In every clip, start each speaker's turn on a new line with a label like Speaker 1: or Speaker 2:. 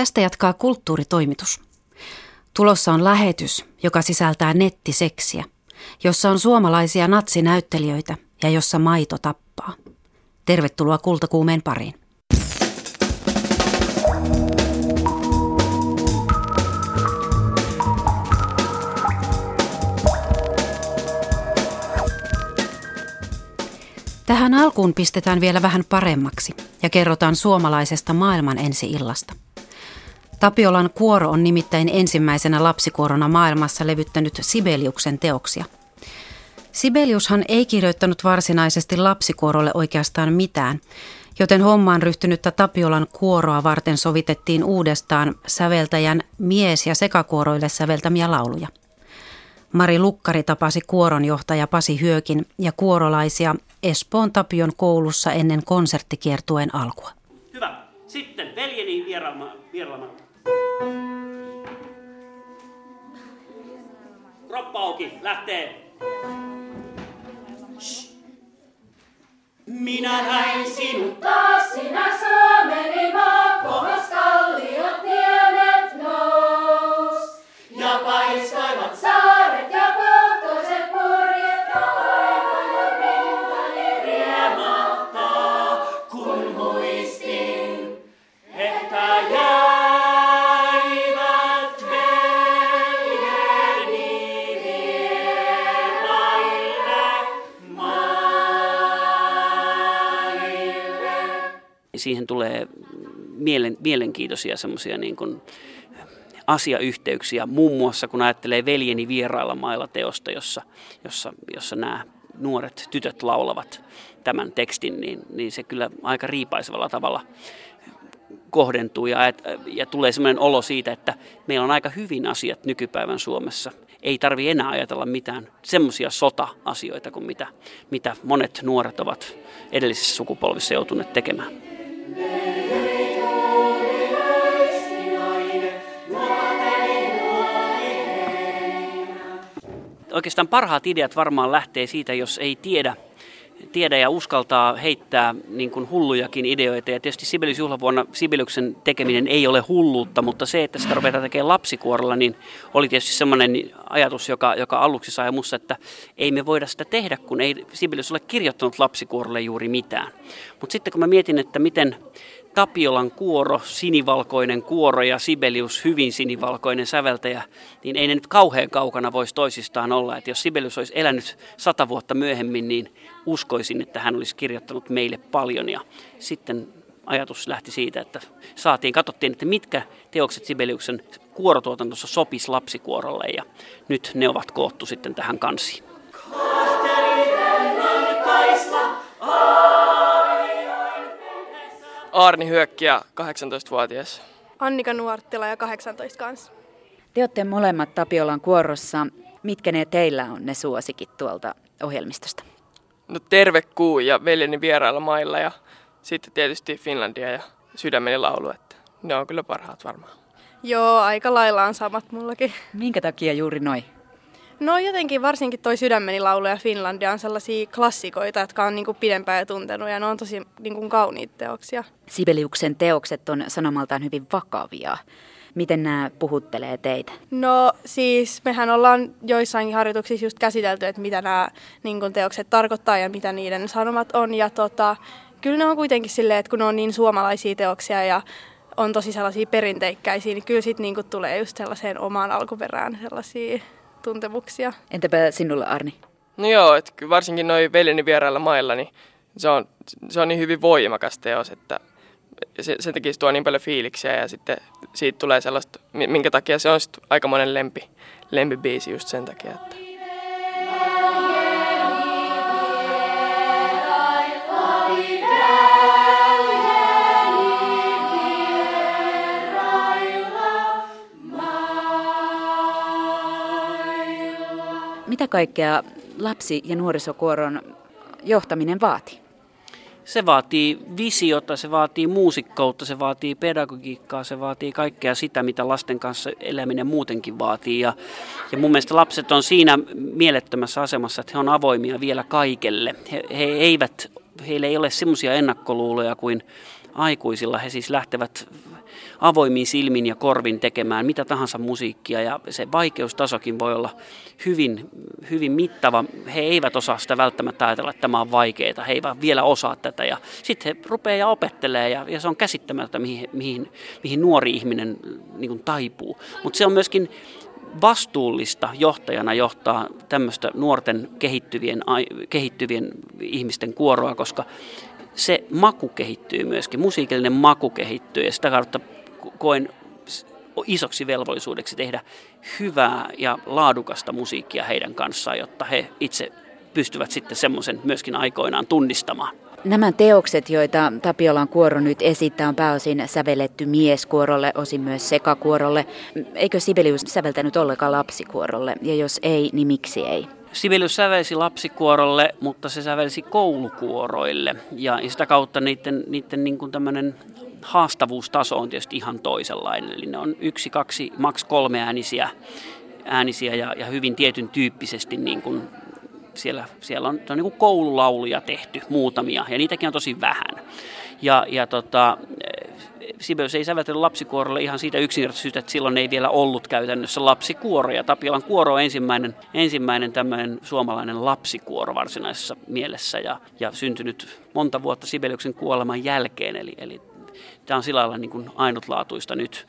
Speaker 1: Tästä jatkaa kulttuuritoimitus. Tulossa on lähetys, joka sisältää nettiseksiä, jossa on suomalaisia natsinäyttelijöitä ja jossa maito tappaa. Tervetuloa kultakuumeen pariin. Tähän alkuun pistetään vielä vähän paremmaksi ja kerrotaan suomalaisesta maailman ensi-illasta. Tapiolan kuoro on nimittäin ensimmäisenä lapsikuorona maailmassa levyttänyt Sibeliuksen teoksia. Sibeliushan ei kirjoittanut varsinaisesti lapsikuorolle oikeastaan mitään, joten hommaan ryhtynyttä Tapiolan kuoroa varten sovitettiin uudestaan säveltäjän mies- ja sekakuoroille säveltämiä lauluja. Mari Lukkari tapasi kuoronjohtaja Pasi Hyökin ja kuorolaisia Espoon Tapion koulussa ennen konserttikiertueen alkua.
Speaker 2: Hyvä. Sitten veljeni vieraama. Kroppa auki, lähtee. Shh. Minä näin sinut
Speaker 3: taas, sinä Suomeni maa, kohos kalliot niemet nous. Maille.
Speaker 2: Siihen tulee mielen, mielenkiintoisia semmoisia niin kuin asiayhteyksiä, muun muassa kun ajattelee Veljeni vierailla mailla teosta, jossa, jossa, jossa nämä nuoret tytöt laulavat tämän tekstin, niin, niin se kyllä aika riipaisevalla tavalla kohdentuu ja, ja tulee sellainen olo siitä, että meillä on aika hyvin asiat nykypäivän Suomessa. Ei tarvi enää ajatella mitään semmoisia sota-asioita kuin mitä, mitä monet nuoret ovat edellisessä sukupolvissa joutuneet tekemään. Oikeastaan parhaat ideat varmaan lähtee siitä, jos ei tiedä, tiedä ja uskaltaa heittää niin kuin hullujakin ideoita. Ja tietysti Sibelius juhlavuonna Sibeliuksen tekeminen ei ole hulluutta, mutta se, että sitä ruvetaan tekemään lapsikuorolla, niin oli tietysti semmoinen ajatus, joka, joka aluksi sai musta, että ei me voida sitä tehdä, kun ei Sibelius ole kirjoittanut lapsikuorolle juuri mitään. Mutta sitten kun mä mietin, että miten Tapiolan kuoro, sinivalkoinen kuoro ja Sibelius hyvin sinivalkoinen säveltäjä, niin ei ne nyt kauhean kaukana voisi toisistaan olla. Että jos Sibelius olisi elänyt sata vuotta myöhemmin, niin uskoisin, että hän olisi kirjoittanut meille paljon. Ja sitten ajatus lähti siitä, että saatiin, katsottiin, että mitkä teokset Sibeliuksen kuorotuotannossa sopisi lapsikuorolle ja nyt ne ovat koottu sitten tähän kansiin.
Speaker 4: Arni Hyökkiä, 18-vuotias.
Speaker 5: Annika Nuorttila ja 18 kanssa.
Speaker 1: Te olette molemmat Tapiolan kuorossa. Mitkä ne teillä on ne suosikit tuolta ohjelmistosta?
Speaker 4: No Terve kuu ja Veljeni vierailla mailla ja sitten tietysti Finlandia ja Sydämeni laulu, että ne on kyllä parhaat varmaan.
Speaker 5: Joo, aika lailla on samat mullakin.
Speaker 1: Minkä takia juuri noin?
Speaker 5: No jotenkin varsinkin toi Sydämeni laulu ja Finlandia on sellaisia klassikoita, jotka on niinku pidempään jo tuntenut ja ne on tosi niinku kauniita teoksia.
Speaker 1: Sibeliuksen teokset on sanomaltaan hyvin vakavia. Miten nämä puhuttelee teitä?
Speaker 5: No siis mehän ollaan joissain harjoituksissa just käsitelty, että mitä nämä niin teokset tarkoittaa ja mitä niiden sanomat on. Ja tota, kyllä ne on kuitenkin silleen, että kun ne on niin suomalaisia teoksia ja on tosi sellaisia perinteikkäisiä, niin kyllä sitten niin tulee just sellaiseen omaan alkuperään sellaisia tuntemuksia.
Speaker 1: Entäpä sinulle Arni?
Speaker 4: No joo, että varsinkin noin veljeni vierailla mailla, niin se on, se on niin hyvin voimakas teos, että se, sen takia se tuo niin paljon fiiliksiä ja sitten siitä tulee sellaista, minkä takia se on aika monen lempi, lempibiisi just sen takia. Että.
Speaker 1: Mitä kaikkea lapsi- ja nuorisokuoron johtaminen vaatii?
Speaker 2: Se vaatii visiota, se vaatii muusikkoutta, se vaatii pedagogiikkaa, se vaatii kaikkea sitä, mitä lasten kanssa eläminen muutenkin vaatii. Ja, ja mun mielestä lapset on siinä mielettömässä asemassa, että he on avoimia vielä kaikelle. He, he eivät, heillä ei ole semmoisia ennakkoluuloja kuin aikuisilla. He siis lähtevät avoimin silmin ja korvin tekemään mitä tahansa musiikkia ja se vaikeustasokin voi olla hyvin, hyvin mittava. He eivät osaa sitä välttämättä ajatella, että tämä on vaikeaa, he eivät vielä osaa tätä ja sitten he rupeaa ja opettelee ja, ja se on käsittämättä, mihin, mihin, mihin nuori ihminen niin taipuu. Mutta se on myöskin vastuullista johtajana johtaa tämmöistä nuorten kehittyvien, kehittyvien ihmisten kuoroa, koska se maku kehittyy myöskin, musiikillinen maku kehittyy ja sitä kautta koen isoksi velvollisuudeksi tehdä hyvää ja laadukasta musiikkia heidän kanssaan, jotta he itse pystyvät sitten semmoisen myöskin aikoinaan tunnistamaan.
Speaker 6: Nämä teokset, joita Tapiolan kuoro nyt esittää, on pääosin sävelletty mieskuorolle, osin myös sekakuorolle. Eikö Sibelius säveltänyt ollenkaan lapsikuorolle? Ja jos ei, niin miksi ei?
Speaker 2: Sibelius sävelsi lapsikuorolle, mutta se sävelsi koulukuoroille. Ja sitä kautta niiden, niiden niin kuin tämmöinen haastavuustaso on tietysti ihan toisenlainen. Eli ne on yksi, kaksi, maks kolme äänisiä, äänisiä ja, ja hyvin tietyn tyyppisesti niin kuin siellä, siellä on, on niin koululauluja tehty muutamia, ja niitäkin on tosi vähän. Ja, ja tota, Sibelius ei säveltänyt lapsikuorolle ihan siitä yksinkertaisesti syystä, että silloin ei vielä ollut käytännössä lapsikuoro. Ja Tapiolan kuoro on ensimmäinen, ensimmäinen tämmöinen suomalainen lapsikuoro varsinaisessa mielessä ja, ja syntynyt monta vuotta Sibeliuksen kuoleman jälkeen. Eli, eli tämä on sillä lailla niin kuin ainutlaatuista nyt,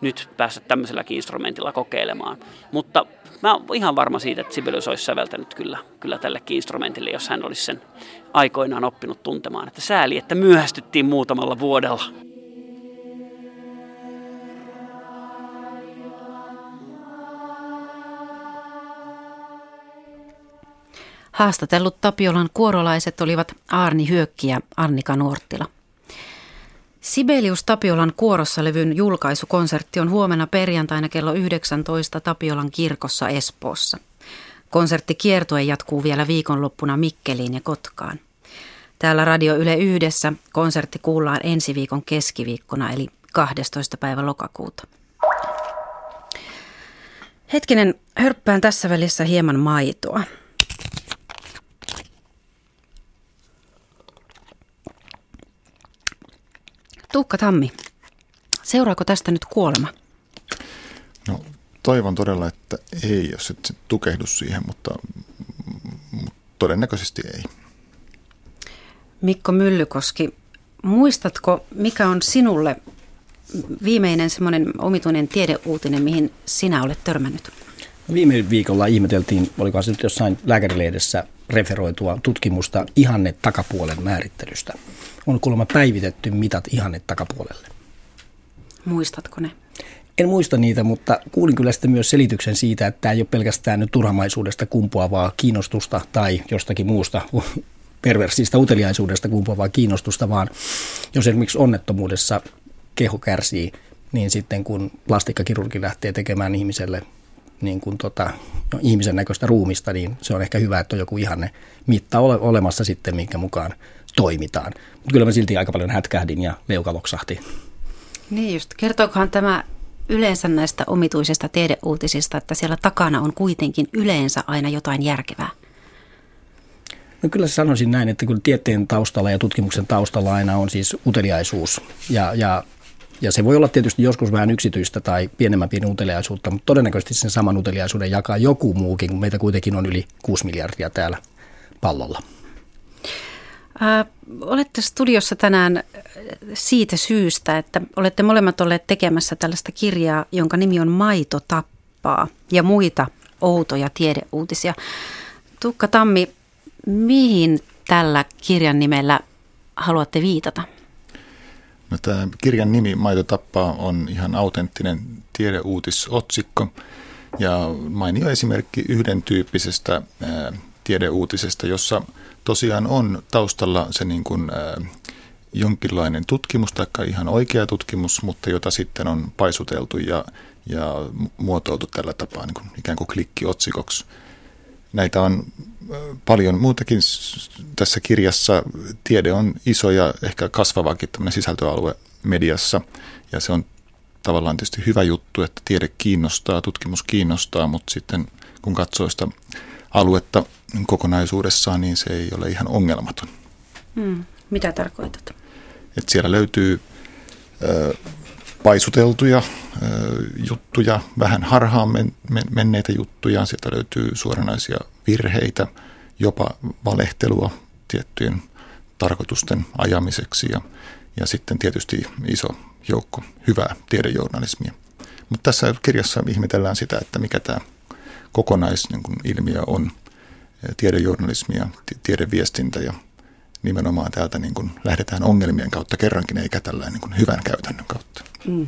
Speaker 2: nyt päästä tämmöiselläkin instrumentilla kokeilemaan. Mutta mä oon ihan varma siitä, että Sibelius olisi säveltänyt kyllä, kyllä tällekin instrumentille, jos hän olisi sen aikoinaan oppinut tuntemaan. Että sääli, että myöhästyttiin muutamalla vuodella.
Speaker 1: Haastatellut Tapiolan kuorolaiset olivat Arni Hyökki ja Annika Nuorttila. Sibelius Tapiolan kuorossa-levyn julkaisukonsertti on huomenna perjantaina kello 19 Tapiolan kirkossa Espoossa. Konsertti kiertue jatkuu vielä viikonloppuna Mikkeliin ja Kotkaan. Täällä Radio Yle Yhdessä konsertti kuullaan ensi viikon keskiviikkona eli 12. päivä lokakuuta. Hetkinen, hörppään tässä välissä hieman maitoa. Tuukka Tammi, seuraako tästä nyt kuolema?
Speaker 7: No toivon todella, että ei, jos et tukehdu siihen, mutta, mutta todennäköisesti ei.
Speaker 1: Mikko Myllykoski, muistatko, mikä on sinulle viimeinen semmoinen omituinen tiedeuutinen, mihin sinä olet törmännyt?
Speaker 8: Viime viikolla ihmeteltiin, oliko se nyt jossain lääkärilehdessä referoitua tutkimusta ihanne takapuolen määrittelystä on kuulemma päivitetty mitat ihanne takapuolelle.
Speaker 1: Muistatko ne?
Speaker 8: En muista niitä, mutta kuulin kyllä sitten myös selityksen siitä, että tämä ei ole pelkästään nyt turhamaisuudesta kumpuavaa kiinnostusta tai jostakin muusta perversistä uteliaisuudesta kumpuavaa kiinnostusta, vaan jos esimerkiksi onnettomuudessa keho kärsii, niin sitten kun plastikkakirurgi lähtee tekemään ihmiselle niin kuin tota, ihmisen näköistä ruumista, niin se on ehkä hyvä, että on joku ihanne mitta ole, olemassa sitten, minkä mukaan toimitaan. Mutta kyllä mä silti aika paljon hätkähdin ja leuka loksahti.
Speaker 1: Niin just. Kertookohan tämä yleensä näistä omituisista tiedeuutisista, että siellä takana on kuitenkin yleensä aina jotain järkevää?
Speaker 8: No kyllä sanoisin näin, että kyllä tieteen taustalla ja tutkimuksen taustalla aina on siis uteliaisuus. Ja, ja, ja se voi olla tietysti joskus vähän yksityistä tai pienemmän pieni uteliaisuutta, mutta todennäköisesti sen saman uteliaisuuden jakaa joku muukin, kun meitä kuitenkin on yli 6 miljardia täällä pallolla.
Speaker 1: Olette studiossa tänään siitä syystä, että olette molemmat olleet tekemässä tällaista kirjaa, jonka nimi on Maito tappaa ja muita outoja tiedeuutisia. Tukka Tammi, mihin tällä kirjan nimellä haluatte viitata?
Speaker 7: No, tämä kirjan nimi Maito tappaa on ihan autenttinen tiedeuutisotsikko ja mainio esimerkki yhden tyyppisestä ää, tiedeuutisesta, jossa – tosiaan on taustalla se niin kuin, äh, jonkinlainen tutkimus tai ihan oikea tutkimus, mutta jota sitten on paisuteltu ja, ja muotoiltu tällä tapaa niin kuin ikään kuin klikkiotsikoksi. Näitä on paljon muutakin tässä kirjassa. Tiede on iso ja ehkä kasvavakin sisältöalue mediassa ja se on tavallaan tietysti hyvä juttu, että tiede kiinnostaa, tutkimus kiinnostaa, mutta sitten kun katsoo sitä aluetta kokonaisuudessaan, niin se ei ole ihan ongelmaton.
Speaker 1: Hmm. Mitä tarkoitat?
Speaker 7: Et siellä löytyy ö, paisuteltuja juttuja, vähän harhaan menneitä juttuja. Sieltä löytyy suoranaisia virheitä, jopa valehtelua tiettyjen tarkoitusten ajamiseksi ja, ja sitten tietysti iso joukko hyvää tiedejournalismia. Mutta tässä kirjassa ihmetellään sitä, että mikä tämä kokonaisilmiö niin on tiedejournalismia, tiedeviestintä ja nimenomaan täältä niin kuin lähdetään ongelmien kautta kerrankin, eikä tällä niin hyvän käytännön kautta. Mm.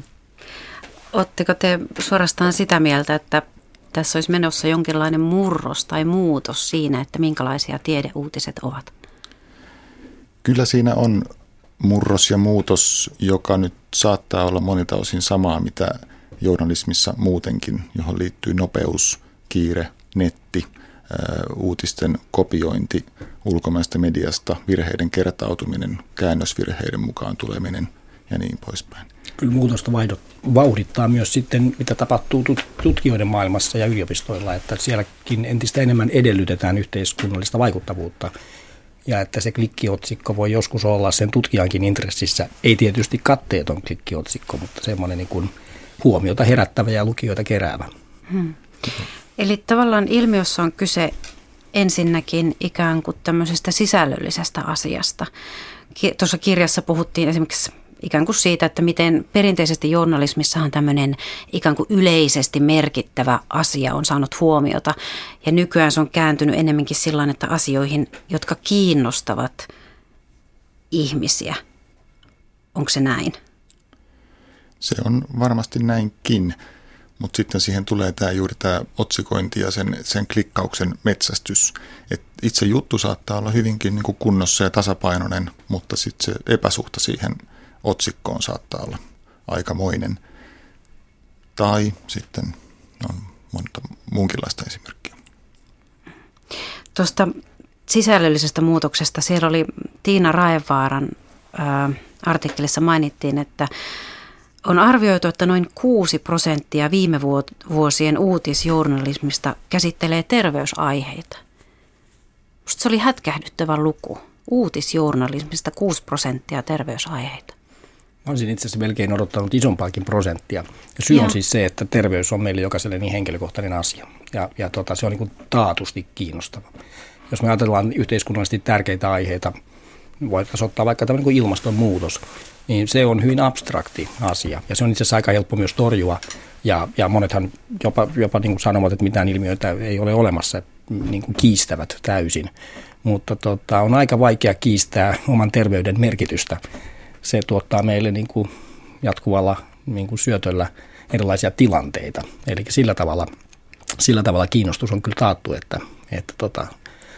Speaker 1: Oletteko te suorastaan sitä mieltä, että tässä olisi menossa jonkinlainen murros tai muutos siinä, että minkälaisia tiedeuutiset ovat?
Speaker 7: Kyllä siinä on murros ja muutos, joka nyt saattaa olla monilta osin samaa, mitä journalismissa muutenkin, johon liittyy nopeus, kiire, netti, uutisten kopiointi ulkomaista mediasta, virheiden kertautuminen, käännösvirheiden mukaan tuleminen ja niin poispäin.
Speaker 8: Kyllä muutosta vauhdittaa myös sitten, mitä tapahtuu tutkijoiden maailmassa ja yliopistoilla, että sielläkin entistä enemmän edellytetään yhteiskunnallista vaikuttavuutta ja että se klikkiotsikko voi joskus olla sen tutkijankin intressissä, ei tietysti katteeton klikkiotsikko, mutta semmoinen niin kuin huomiota herättävä ja lukijoita keräävä. Hmm.
Speaker 1: Eli tavallaan ilmiössä on kyse ensinnäkin ikään kuin tämmöisestä sisällöllisestä asiasta. Tuossa kirjassa puhuttiin esimerkiksi ikään kuin siitä, että miten perinteisesti journalismissahan tämmöinen ikään kuin yleisesti merkittävä asia on saanut huomiota. Ja nykyään se on kääntynyt enemmänkin sillä että asioihin, jotka kiinnostavat ihmisiä. Onko se näin?
Speaker 7: Se on varmasti näinkin. Mutta sitten siihen tulee tämä juuri tämä otsikointi ja sen, sen klikkauksen metsästys. Et itse juttu saattaa olla hyvinkin niin kuin kunnossa ja tasapainoinen, mutta sitten se epäsuhta siihen otsikkoon saattaa olla aikamoinen. Tai sitten on monta muunkinlaista esimerkkiä.
Speaker 1: Tuosta sisällöllisestä muutoksesta, siellä oli Tiina Raevaaran artikkelissa mainittiin, että on arvioitu, että noin 6 prosenttia viime vuosien uutisjournalismista käsittelee terveysaiheita. Musta se oli hätkähdyttävä luku. Uutisjournalismista 6 prosenttia terveysaiheita.
Speaker 8: Mä olisin itse asiassa melkein odottanut isompaakin prosenttia. Ja syy ja. on siis se, että terveys on meille jokaiselle niin henkilökohtainen asia. Ja, ja tota, se on niin kuin taatusti kiinnostava. Jos me ajatellaan yhteiskunnallisesti tärkeitä aiheita, voitaisiin ottaa vaikka tämmöinen kuin ilmastonmuutos, niin se on hyvin abstrakti asia. Ja se on itse asiassa aika helppo myös torjua. Ja, ja monethan jopa, jopa niin kuin sanovat, että mitään ilmiöitä ei ole olemassa, niin kuin kiistävät täysin. Mutta tota, on aika vaikea kiistää oman terveyden merkitystä. Se tuottaa meille niin kuin jatkuvalla niin kuin syötöllä erilaisia tilanteita. Eli sillä tavalla, sillä tavalla kiinnostus on kyllä taattu, että, että tota,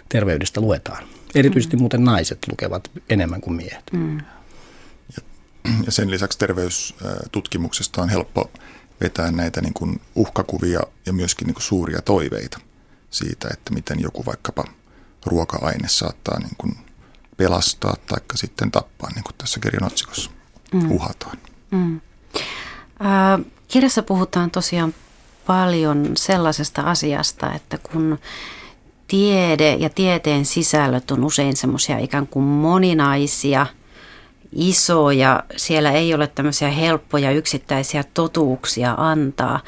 Speaker 8: terveydestä luetaan. Erityisesti mm. muuten naiset lukevat enemmän kuin miehet. Mm.
Speaker 7: Ja sen lisäksi terveystutkimuksesta on helppo vetää näitä niin kuin uhkakuvia ja myöskin niin kuin suuria toiveita siitä, että miten joku vaikkapa ruoka-aine saattaa niin kuin pelastaa tai sitten tappaa, niin kuin tässä kirjan otsikossa mm. uhataan. Mm.
Speaker 1: Äh, kirjassa puhutaan tosiaan paljon sellaisesta asiasta, että kun tiede ja tieteen sisällöt on usein semmoisia ikään kuin moninaisia – iso ja siellä ei ole tämmöisiä helppoja yksittäisiä totuuksia antaa.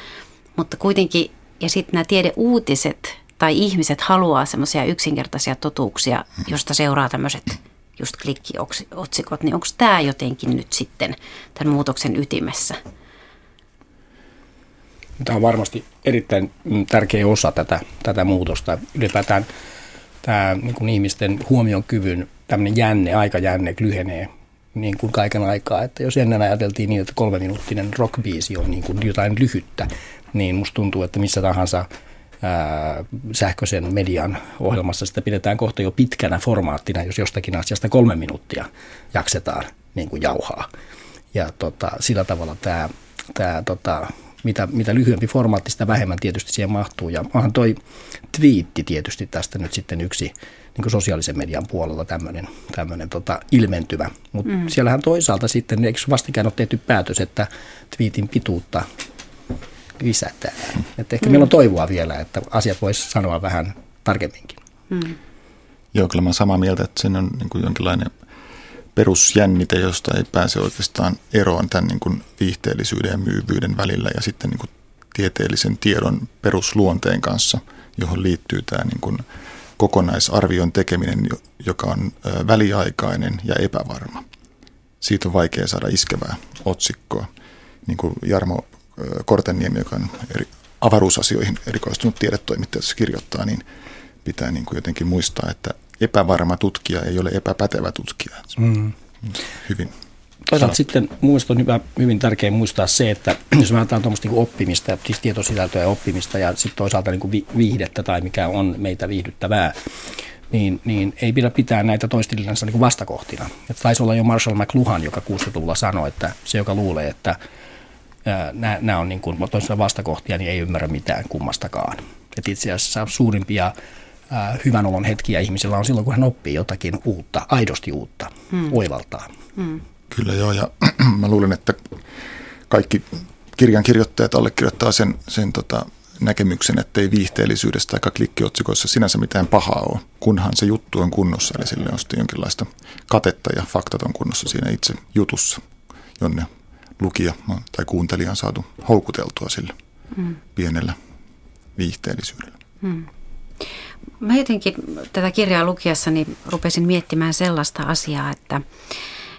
Speaker 1: Mutta kuitenkin, ja sitten nämä tiedeuutiset tai ihmiset haluaa semmoisia yksinkertaisia totuuksia, josta seuraa tämmöiset just klikkiotsikot, niin onko tämä jotenkin nyt sitten tämän muutoksen ytimessä?
Speaker 8: Tämä on varmasti erittäin tärkeä osa tätä, tätä muutosta. Ylipäätään tämä niin kuin ihmisten huomion kyvyn tämmöinen jänne, aikajänne lyhenee niin kuin kaiken aikaa. Että jos ennen ajateltiin niin, että kolmeminuuttinen rockbiisi on niin kuin jotain lyhyttä, niin musta tuntuu, että missä tahansa ää, sähköisen median ohjelmassa sitä pidetään kohta jo pitkänä formaattina, jos jostakin asiasta kolme minuuttia jaksetaan niin kuin jauhaa. Ja tota, sillä tavalla tämä, tämä tota, mitä, mitä lyhyempi formaatti, sitä vähemmän tietysti siihen mahtuu. Ja onhan toi twiitti tietysti tästä nyt sitten yksi niin kuin sosiaalisen median puolella tämmöinen, tämmöinen tota, ilmentyvä. Mutta mm. siellähän toisaalta sitten, eikö vastikään ole tehty päätös, että twiitin pituutta lisätään. Että ehkä mm. meillä on toivoa vielä, että asiat voisi sanoa vähän tarkemminkin. Mm.
Speaker 7: Joo, kyllä mä samaa mieltä, että sen on niin kuin jonkinlainen perusjännite, josta ei pääse oikeastaan eroon tämän niin kuin viihteellisyyden ja myyvyyden välillä ja sitten niin kuin tieteellisen tiedon perusluonteen kanssa, johon liittyy tämä niin kuin kokonaisarvion tekeminen, joka on väliaikainen ja epävarma. Siitä on vaikea saada iskevää otsikkoa. Niin kuin Jarmo Korteniemi, joka on eri avaruusasioihin erikoistunut tiedetoimittaja, kirjoittaa, niin pitää niin kuin jotenkin muistaa, että epävarma tutkija ei ole epäpätevä tutkija. Mm. Hyvin.
Speaker 8: Toisaalta sitten on hyvä, hyvin tärkeää muistaa se, että jos me ajatellaan tuommoista niin oppimista, siis tietosisältöä ja oppimista ja sitten toisaalta niin kuin viihdettä tai mikä on meitä viihdyttävää, niin, niin ei pidä pitää näitä toistillansa niin vastakohtina. Että taisi olla jo Marshall McLuhan, joka 60-luvulla sanoi, että se, joka luulee, että nämä on niin kuin vastakohtia, niin ei ymmärrä mitään kummastakaan. Et itse asiassa suurimpia hyvän olon hetkiä ihmisellä on silloin, kun hän oppii jotakin uutta, aidosti uutta, hmm. oivaltaa. Hmm.
Speaker 7: Kyllä joo, ja mä luulen, että kaikki kirjan kirjoittajat allekirjoittaa sen, sen tota, näkemyksen, että ei viihteellisyydestä tai klikkiotsikoissa sinänsä mitään pahaa ole, kunhan se juttu on kunnossa, eli sille on sitten jonkinlaista katetta ja faktat on kunnossa siinä itse jutussa, jonne lukija tai kuuntelija on saatu houkuteltua sillä mm. pienellä viihteellisyydellä. Mm.
Speaker 1: Mä jotenkin tätä kirjaa lukiessani rupesin miettimään sellaista asiaa, että,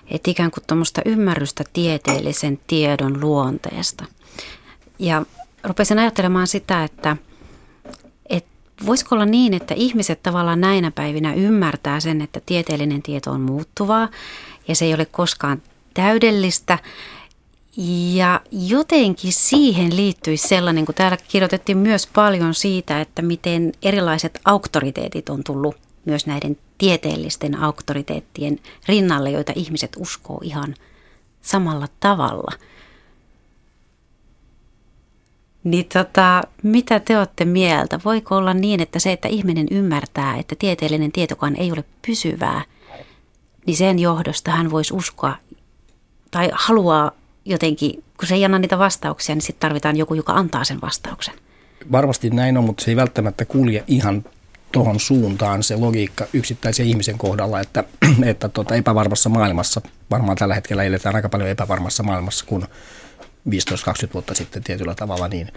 Speaker 1: että ikään kuin tuommoista ymmärrystä tieteellisen tiedon luonteesta. Ja rupesin ajattelemaan sitä, että, että voisiko olla niin, että ihmiset tavallaan näinä päivinä ymmärtää sen, että tieteellinen tieto on muuttuvaa ja se ei ole koskaan täydellistä ja jotenkin siihen liittyy sellainen, kun täällä kirjoitettiin myös paljon siitä, että miten erilaiset auktoriteetit on tullut myös näiden tieteellisten auktoriteettien rinnalle, joita ihmiset uskoo ihan samalla tavalla. Niin tota, mitä te olette mieltä? Voiko olla niin, että se, että ihminen ymmärtää, että tieteellinen tietokaan ei ole pysyvää, niin sen johdosta hän voisi uskoa tai haluaa jotenkin, kun se ei anna niitä vastauksia, niin sitten tarvitaan joku, joka antaa sen vastauksen.
Speaker 8: Varmasti näin on, mutta se ei välttämättä kulje ihan tuohon suuntaan se logiikka yksittäisen ihmisen kohdalla, että, että tota epävarmassa maailmassa, varmaan tällä hetkellä eletään aika paljon epävarmassa maailmassa, kun 15-20 vuotta sitten tietyllä tavalla, niin,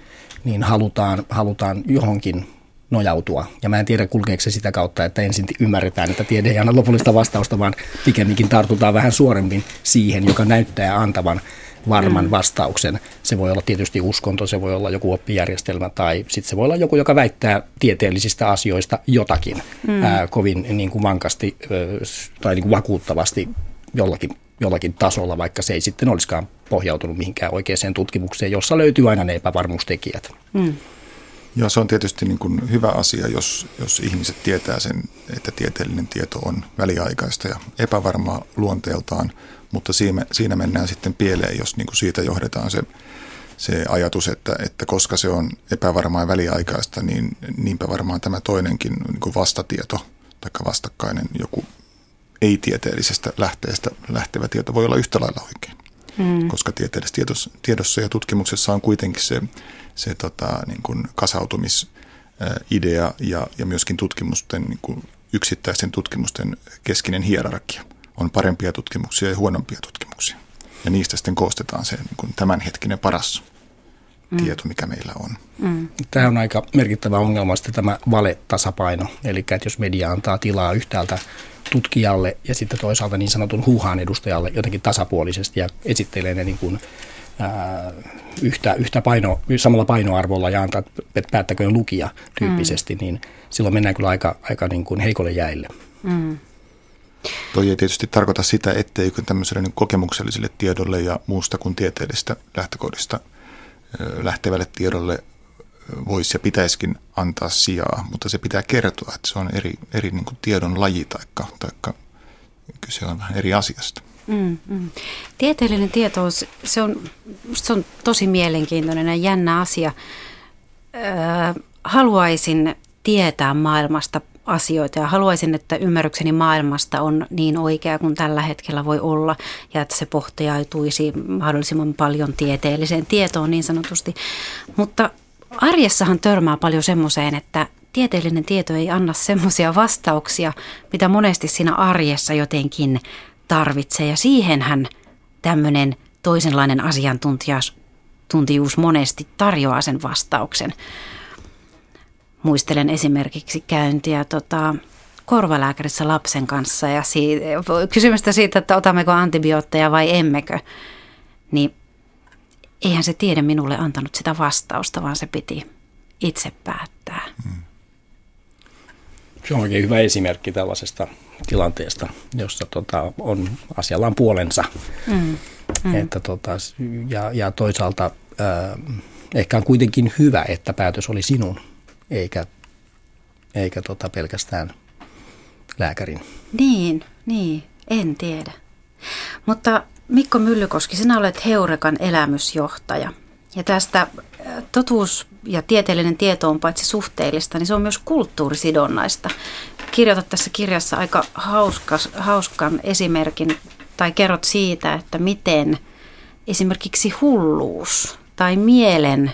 Speaker 8: niin halutaan, halutaan johonkin nojautua. Ja mä en tiedä, kulkeeko se sitä kautta, että ensin ymmärretään, että tiede ei anna lopullista vastausta, vaan pikemminkin tartutaan vähän suoremmin siihen, joka näyttää antavan varman mm. vastauksen. Se voi olla tietysti uskonto, se voi olla joku oppijärjestelmä tai sitten se voi olla joku, joka väittää tieteellisistä asioista jotakin mm. ää, kovin niin kuin vankasti tai niin kuin vakuuttavasti jollakin, jollakin tasolla, vaikka se ei sitten olisikaan pohjautunut mihinkään oikeaan tutkimukseen, jossa löytyy aina ne epävarmuustekijät. Mm.
Speaker 7: Joo, se on tietysti niin kuin hyvä asia, jos, jos ihmiset tietää sen, että tieteellinen tieto on väliaikaista ja epävarmaa luonteeltaan – mutta siinä, siinä mennään sitten pieleen, jos niin kuin siitä johdetaan se, se ajatus, että, että koska se on epävarmaa ja väliaikaista, niin niinpä varmaan tämä toinenkin niin kuin vastatieto tai vastakkainen joku ei-tieteellisestä lähteestä lähtevä tieto voi olla yhtä lailla oikein. Mm. Koska tieteellisessä tiedossa, tiedossa ja tutkimuksessa on kuitenkin se, se tota, niin kuin kasautumisidea ja, ja myöskin tutkimusten, niin kuin yksittäisten tutkimusten keskinen hierarkia – on parempia tutkimuksia ja huonompia tutkimuksia. Ja niistä sitten koostetaan se niin kuin tämänhetkinen paras mm. tieto, mikä meillä on. Mm.
Speaker 8: Tämä on aika merkittävä ongelma sitten tämä valetasapaino. Eli että jos media antaa tilaa yhtäältä tutkijalle ja sitten toisaalta niin sanotun huuhaan edustajalle jotenkin tasapuolisesti ja esittelee ne niin kuin, ää, yhtä, yhtä paino, samalla painoarvolla ja antaa, että päättäköön lukija tyyppisesti, mm. niin silloin mennään kyllä aika, aika niin kuin heikolle jäille. Mm.
Speaker 7: Toi ei tietysti tarkoita sitä, etteikö tämmöiselle niin kokemukselliselle tiedolle ja muusta kuin tieteellistä lähtökohdista lähtevälle tiedolle voisi ja pitäisikin antaa sijaa, mutta se pitää kertoa, että se on eri, eri niin kuin tiedon laji tai kyse on vähän eri asiasta. Mm, mm.
Speaker 1: Tieteellinen tieto, se on, se on tosi mielenkiintoinen ja jännä asia. Öö, haluaisin tietää maailmasta asioita ja haluaisin, että ymmärrykseni maailmasta on niin oikea kuin tällä hetkellä voi olla ja että se pohtiaituisi mahdollisimman paljon tieteelliseen tietoon niin sanotusti. Mutta arjessahan törmää paljon semmoiseen, että tieteellinen tieto ei anna semmoisia vastauksia, mitä monesti siinä arjessa jotenkin tarvitsee. Ja siihenhän tämmöinen toisenlainen asiantuntijuus monesti tarjoaa sen vastauksen. Muistelen esimerkiksi käyntiä tota, korvalääkärissä lapsen kanssa ja siitä, kysymystä siitä, että otammeko antibiootteja vai emmekö, niin eihän se tiede minulle antanut sitä vastausta, vaan se piti itse päättää. Hmm.
Speaker 8: Se on oikein hyvä esimerkki tällaisesta tilanteesta, jossa tota, on asiallaan puolensa. Mm. Mm. Että, tota, ja, ja toisaalta äh, ehkä on kuitenkin hyvä, että päätös oli sinun, eikä, eikä tota, pelkästään lääkärin.
Speaker 1: Niin, niin, en tiedä. Mutta Mikko Myllykoski, sinä olet Heurekan elämysjohtaja. Ja tästä totuus ja tieteellinen tieto on paitsi suhteellista, niin se on myös kulttuurisidonnaista. Kirjoitat tässä kirjassa aika hauskas, hauskan esimerkin tai kerrot siitä, että miten esimerkiksi hulluus tai mielen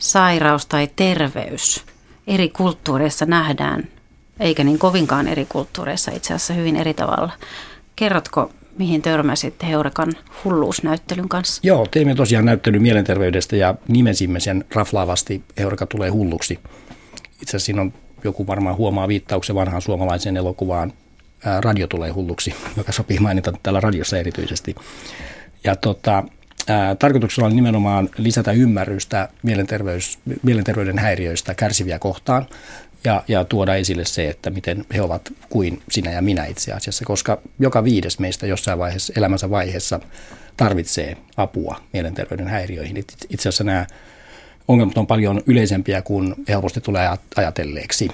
Speaker 1: sairaus tai terveys eri kulttuureissa nähdään, eikä niin kovinkaan eri kulttuureissa itse asiassa hyvin eri tavalla. Kerrotko mihin törmäsitte Heurekan hulluusnäyttelyn kanssa?
Speaker 8: Joo, teimme tosiaan näyttelyn mielenterveydestä ja nimesimme sen raflaavasti Heureka tulee hulluksi. Itse asiassa siinä on joku varmaan huomaa viittauksen vanhaan suomalaiseen elokuvaan Radio tulee hulluksi, joka sopii mainita täällä radiossa erityisesti. Ja tota, tarkoituksena oli nimenomaan lisätä ymmärrystä mielenterveys, mielenterveyden häiriöistä kärsiviä kohtaan ja, ja tuoda esille se, että miten he ovat kuin sinä ja minä itse asiassa, koska joka viides meistä jossain vaiheessa, elämänsä vaiheessa tarvitsee apua mielenterveyden häiriöihin. Itse asiassa nämä ongelmat on paljon yleisempiä kuin helposti tulee ajatelleeksi.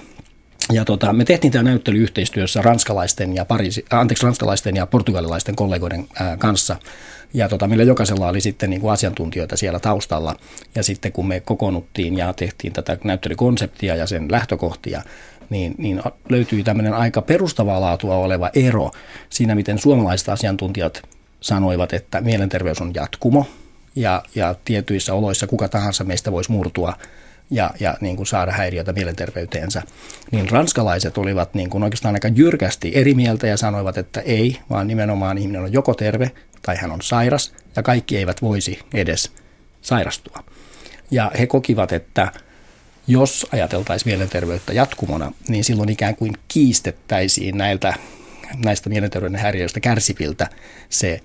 Speaker 8: Ja tota, me tehtiin tämä näyttely yhteistyössä ranskalaisten ja, Pariisi, anteeksi, ranskalaisten ja portugalilaisten kollegoiden kanssa – ja tota, meillä jokaisella oli sitten niin kuin asiantuntijoita siellä taustalla. Ja sitten kun me kokoonnuttiin ja tehtiin tätä näyttelykonseptia ja sen lähtökohtia, niin, niin löytyi tämmöinen aika perustavaa laatua oleva ero siinä, miten suomalaiset asiantuntijat sanoivat, että mielenterveys on jatkumo ja, ja tietyissä oloissa kuka tahansa meistä voisi murtua ja, ja niin kuin saada häiriötä mielenterveyteensä, niin ranskalaiset olivat niin kuin oikeastaan aika jyrkästi eri mieltä ja sanoivat, että ei, vaan nimenomaan ihminen on joko terve tai hän on sairas ja kaikki eivät voisi edes sairastua. Ja he kokivat, että jos ajateltaisiin mielenterveyttä jatkumona, niin silloin ikään kuin kiistettäisiin näiltä, näistä mielenterveyden häiriöistä kärsiviltä se,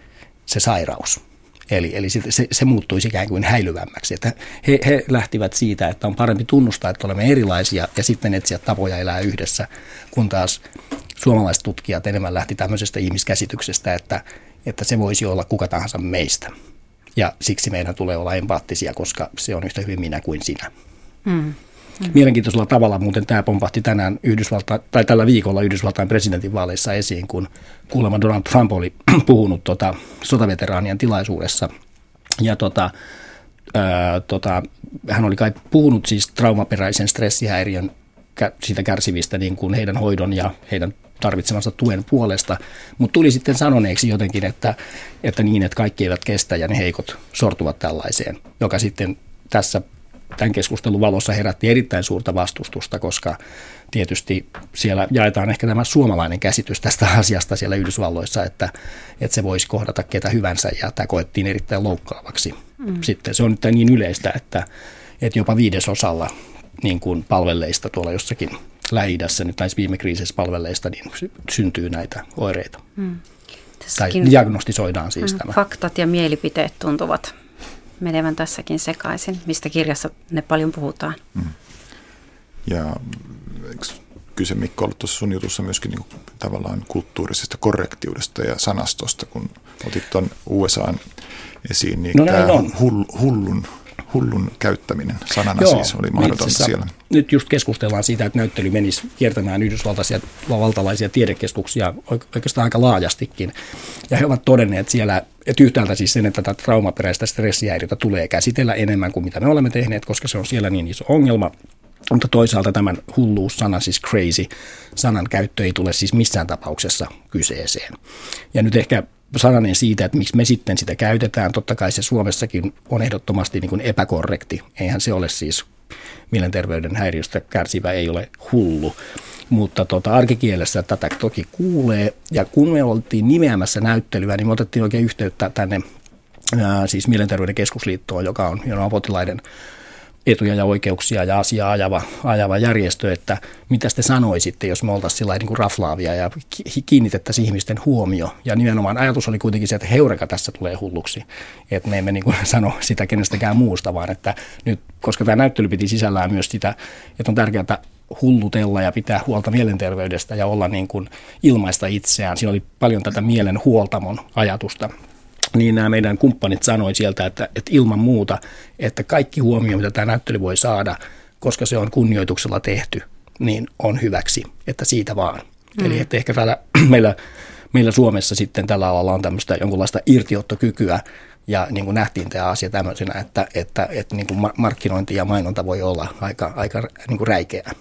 Speaker 8: se sairaus. Eli, eli se, se, muuttuisi ikään kuin häilyvämmäksi. Että he, he lähtivät siitä, että on parempi tunnustaa, että olemme erilaisia ja sitten etsiä tapoja elää yhdessä, kun taas suomalaiset tutkijat enemmän lähti tämmöisestä ihmiskäsityksestä, että, että se voisi olla kuka tahansa meistä. Ja siksi meidän tulee olla empaattisia, koska se on yhtä hyvin minä kuin sinä. Hmm. Mm. Mielenkiintoisella tavalla muuten tämä pompahti tänään Yhdysvalta, tai tällä viikolla Yhdysvaltain presidentinvaaleissa esiin, kun kuulemma Donald Trump oli puhunut tota, sotaveteraanien tilaisuudessa. Ja tota, ää, tota, hän oli kai puhunut siis traumaperäisen stressihäiriön siitä kärsivistä niin kuin heidän hoidon ja heidän tarvitsemansa tuen puolesta, mutta tuli sitten sanoneeksi jotenkin, että, että niin, että kaikki eivät kestä ja ne heikot sortuvat tällaiseen, joka sitten tässä tämän keskustelun valossa herätti erittäin suurta vastustusta, koska tietysti siellä jaetaan ehkä tämä suomalainen käsitys tästä asiasta siellä Yhdysvalloissa, että, että se voisi kohdata ketä hyvänsä ja tämä koettiin erittäin loukkaavaksi. Mm. Sitten se on nyt niin yleistä, että, että jopa viidesosalla niin kuin palvelleista tuolla jossakin lähi nyt näissä viime kriisissä palvelleista, niin syntyy näitä oireita. Mm. Tai diagnostisoidaan siis mm. tämä.
Speaker 1: Faktat ja mielipiteet tuntuvat menevän tässäkin sekaisin, mistä kirjassa ne paljon puhutaan. Mm.
Speaker 7: Ja eikö kyse Mikko ollut tuossa sun jutussa myöskin niin kuin, tavallaan kulttuurisesta korrektiudesta ja sanastosta, kun otit tuon USAn esiin, niin no, tämä on. hullun hullun käyttäminen sanana Joo, siis oli mahdotonta siellä.
Speaker 8: Nyt just keskustellaan siitä, että näyttely menisi kiertämään yhdysvaltaisia valtalaisia tiedekeskuksia oikeastaan aika laajastikin. Ja he ovat todenneet siellä, että yhtäältä siis sen, että tätä traumaperäistä stressihäiriötä tulee käsitellä enemmän kuin mitä me olemme tehneet, koska se on siellä niin iso ongelma. Mutta toisaalta tämän hulluus-sana, siis crazy, sanan käyttö ei tule siis missään tapauksessa kyseeseen. Ja nyt ehkä sananen siitä, että miksi me sitten sitä käytetään. Totta kai se Suomessakin on ehdottomasti niin kuin epäkorrekti. Eihän se ole siis mielenterveyden häiriöstä kärsivä ei ole hullu. Mutta tota, arkikielessä tätä toki kuulee. Ja kun me oltiin nimeämässä näyttelyä, niin me otettiin oikein yhteyttä tänne siis Mielenterveyden keskusliittoon, joka on, on potilaiden etuja ja oikeuksia ja asiaa ajava, ajava järjestö, että mitä te sanoisitte, jos me oltaisiin sillä niin kuin raflaavia ja kiinnitettäisiin ihmisten huomio. Ja nimenomaan ajatus oli kuitenkin se, että heureka tässä tulee hulluksi. Että me emme niin kuin sano sitä kenestäkään muusta, vaan että nyt, koska tämä näyttely piti sisällään myös sitä, että on tärkeää hullutella ja pitää huolta mielenterveydestä ja olla niin kuin ilmaista itseään. Siinä oli paljon tätä mielen huoltamon ajatusta niin nämä meidän kumppanit sanoi sieltä, että, että ilman muuta, että kaikki huomio, mitä tämä näyttely voi saada, koska se on kunnioituksella tehty, niin on hyväksi, että siitä vaan. Mm. Eli että ehkä täällä meillä, meillä Suomessa sitten tällä alalla on tämmöistä jonkunlaista irtiottokykyä, ja niin kuin nähtiin tämä asia tämmöisenä, että, että, että niin kuin markkinointi ja mainonta voi olla aika, aika niin kuin räikeää.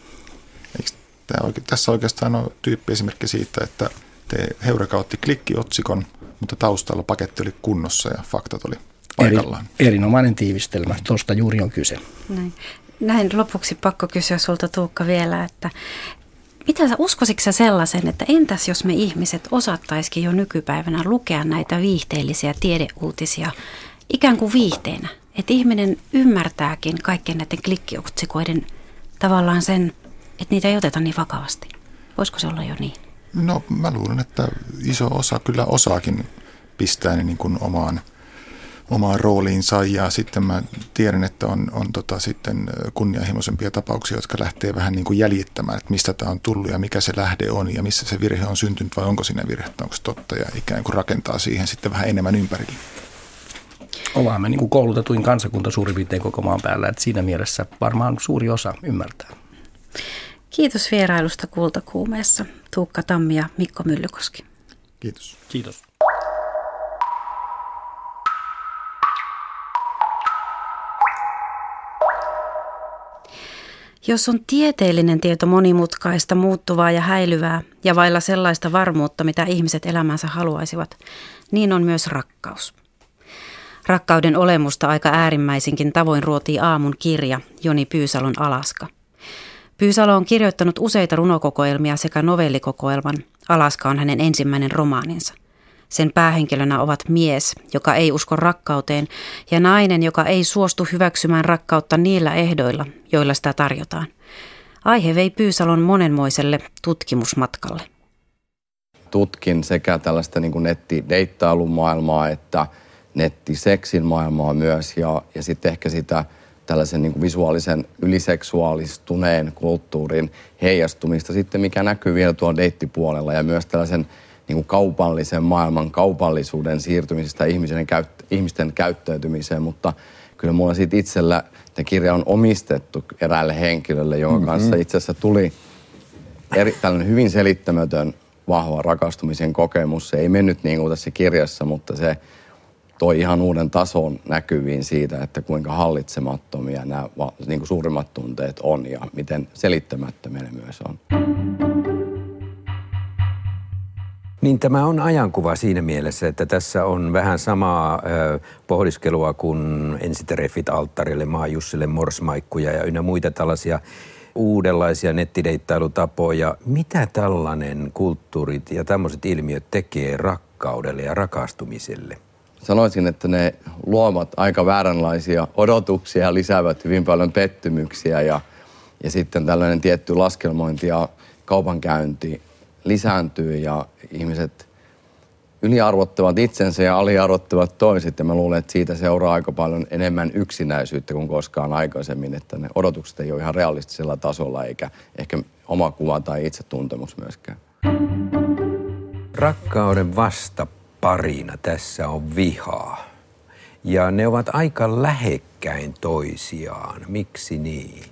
Speaker 7: Eikö tämä tässä oikeastaan on tyyppiesimerkki siitä, että te Heureka otti klikkiotsikon – mutta taustalla paketti oli kunnossa ja faktat oli paikallaan.
Speaker 8: Eri, erinomainen tiivistelmä, tuosta juuri on kyse.
Speaker 1: Näin. Näin lopuksi pakko kysyä sulta Tuukka vielä, että mitä sä uskoisitko sä sellaisen, että entäs jos me ihmiset osattaisikin jo nykypäivänä lukea näitä viihteellisiä tiedeuutisia ikään kuin viihteenä? Että ihminen ymmärtääkin kaikkien näiden klikkiotsikoiden tavallaan sen, että niitä ei oteta niin vakavasti. Voisiko se olla jo niin?
Speaker 7: No mä luulen, että iso osa kyllä osaakin pistää ne niin kuin omaan, omaan rooliinsa ja sitten mä tiedän, että on, on tota sitten kunnianhimoisempia tapauksia, jotka lähtee vähän niin kuin jäljittämään, että mistä tämä on tullut ja mikä se lähde on ja missä se virhe on syntynyt vai onko siinä virhettä, onko se totta ja ikään kuin rakentaa siihen sitten vähän enemmän ympärille.
Speaker 8: Ollaan me niin kuin koulutetuin kansakunta suurin piirtein koko maan päällä, että siinä mielessä varmaan suuri osa ymmärtää.
Speaker 1: Kiitos vierailusta Kultakuumeessa, Tuukka Tammi ja Mikko Myllykoski.
Speaker 7: Kiitos.
Speaker 8: Kiitos.
Speaker 1: Jos on tieteellinen tieto monimutkaista, muuttuvaa ja häilyvää ja vailla sellaista varmuutta, mitä ihmiset elämänsä haluaisivat, niin on myös rakkaus. Rakkauden olemusta aika äärimmäisinkin tavoin ruotii aamun kirja Joni Pyysalon Alaska – Pyysalo on kirjoittanut useita runokokoelmia sekä novellikokoelman. Alaska on hänen ensimmäinen romaaninsa. Sen päähenkilönä ovat mies, joka ei usko rakkauteen, ja nainen, joka ei suostu hyväksymään rakkautta niillä ehdoilla, joilla sitä tarjotaan. Aihe vei Pyysalon monenmoiselle tutkimusmatkalle.
Speaker 9: Tutkin sekä tällaista niin kuin nettideittailun että nettiseksin maailmaa myös, ja, ja sitten ehkä sitä – tällaisen niin kuin visuaalisen yliseksuaalistuneen kulttuurin heijastumista sitten, mikä näkyy vielä tuolla deittipuolella ja myös tällaisen niin kuin kaupallisen maailman kaupallisuuden siirtymisestä ihmisten, käyt, ihmisten käyttäytymiseen, mutta kyllä mulla siitä itsellä tämä kirja on omistettu eräälle henkilölle, jonka mm-hmm. kanssa itse asiassa tuli eri, tällainen hyvin selittämätön vahva rakastumisen kokemus. Se ei mennyt niin kuin tässä kirjassa, mutta se toi ihan uuden tason näkyviin siitä, että kuinka hallitsemattomia nämä niin kuin suurimmat tunteet on ja miten selittämättömiä ne myös on.
Speaker 10: Niin tämä on ajankuva siinä mielessä, että tässä on vähän samaa ö, pohdiskelua kuin ensiterefit alttarille, maajussille, morsmaikkuja ja ynnä muita tällaisia uudenlaisia nettideittailutapoja. Mitä tällainen kulttuurit ja tämmöiset ilmiöt tekee rakkaudelle ja rakastumiselle?
Speaker 9: Sanoisin, että ne luovat aika vääränlaisia odotuksia ja lisäävät hyvin paljon pettymyksiä ja, ja sitten tällainen tietty laskelmointi ja kaupankäynti lisääntyy ja ihmiset yliarvottavat itsensä ja aliarvottavat toiset ja mä luulen, että siitä seuraa aika paljon enemmän yksinäisyyttä kuin koskaan aikaisemmin, että ne odotukset ei ole ihan realistisella tasolla eikä ehkä oma kuva tai itsetuntemus myöskään.
Speaker 10: Rakkauden vasta parina tässä on vihaa. Ja ne ovat aika lähekkäin toisiaan. Miksi niin?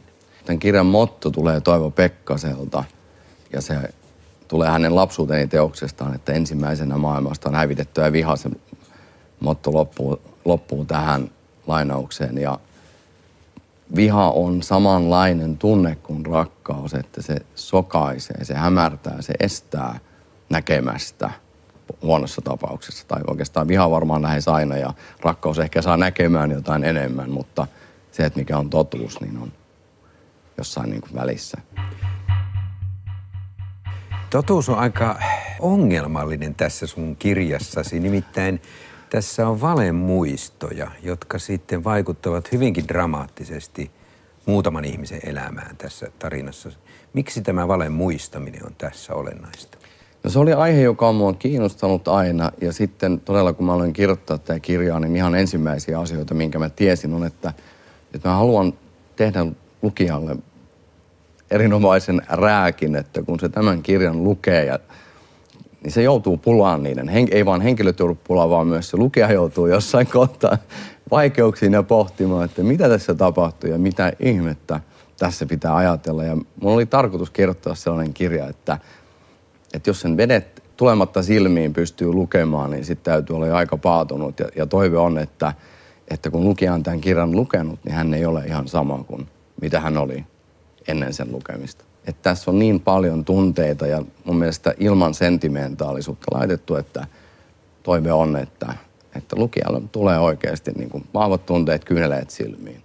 Speaker 9: Tämän kirjan motto tulee Toivo Pekkaselta ja se tulee hänen lapsuuteni teoksestaan, että ensimmäisenä maailmasta on hävitetty ja viha. Se motto loppuu, loppuu tähän lainaukseen ja viha on samanlainen tunne kuin rakkaus, että se sokaisee, se hämärtää, se estää näkemästä – huonossa tapauksessa. Tai oikeastaan viha varmaan lähes aina ja rakkaus ehkä saa näkemään jotain enemmän, mutta se, että mikä on totuus, niin on jossain niin kuin välissä.
Speaker 10: Totuus on aika ongelmallinen tässä sun kirjassasi, nimittäin tässä on valemuistoja, jotka sitten vaikuttavat hyvinkin dramaattisesti muutaman ihmisen elämään tässä tarinassa. Miksi tämä valen muistaminen on tässä olennaista?
Speaker 9: No se oli aihe, joka on mua kiinnostanut aina. Ja sitten todella, kun mä aloin kirjoittaa tätä kirjaa, niin ihan ensimmäisiä asioita, minkä mä tiesin, on, että, että mä haluan tehdä lukijalle erinomaisen rääkin, että kun se tämän kirjan lukee, ja, niin se joutuu pulaan niiden. Hen, ei vaan henkilöt joudu pulaan, vaan myös se lukija joutuu jossain kohtaa vaikeuksiin ja pohtimaan, että mitä tässä tapahtuu ja mitä ihmettä tässä pitää ajatella. Ja mulla oli tarkoitus kirjoittaa sellainen kirja, että, että jos sen vedet tulematta silmiin pystyy lukemaan, niin sitten täytyy olla aika paatunut. Ja, ja toive on, että, että kun lukija on tämän kirjan lukenut, niin hän ei ole ihan sama kuin mitä hän oli ennen sen lukemista. Että tässä on niin paljon tunteita ja mun mielestä ilman sentimentaalisuutta laitettu, että toive on, että, että lukijalle tulee oikeasti niin kuin vahvat tunteet, kyyneleet silmiin.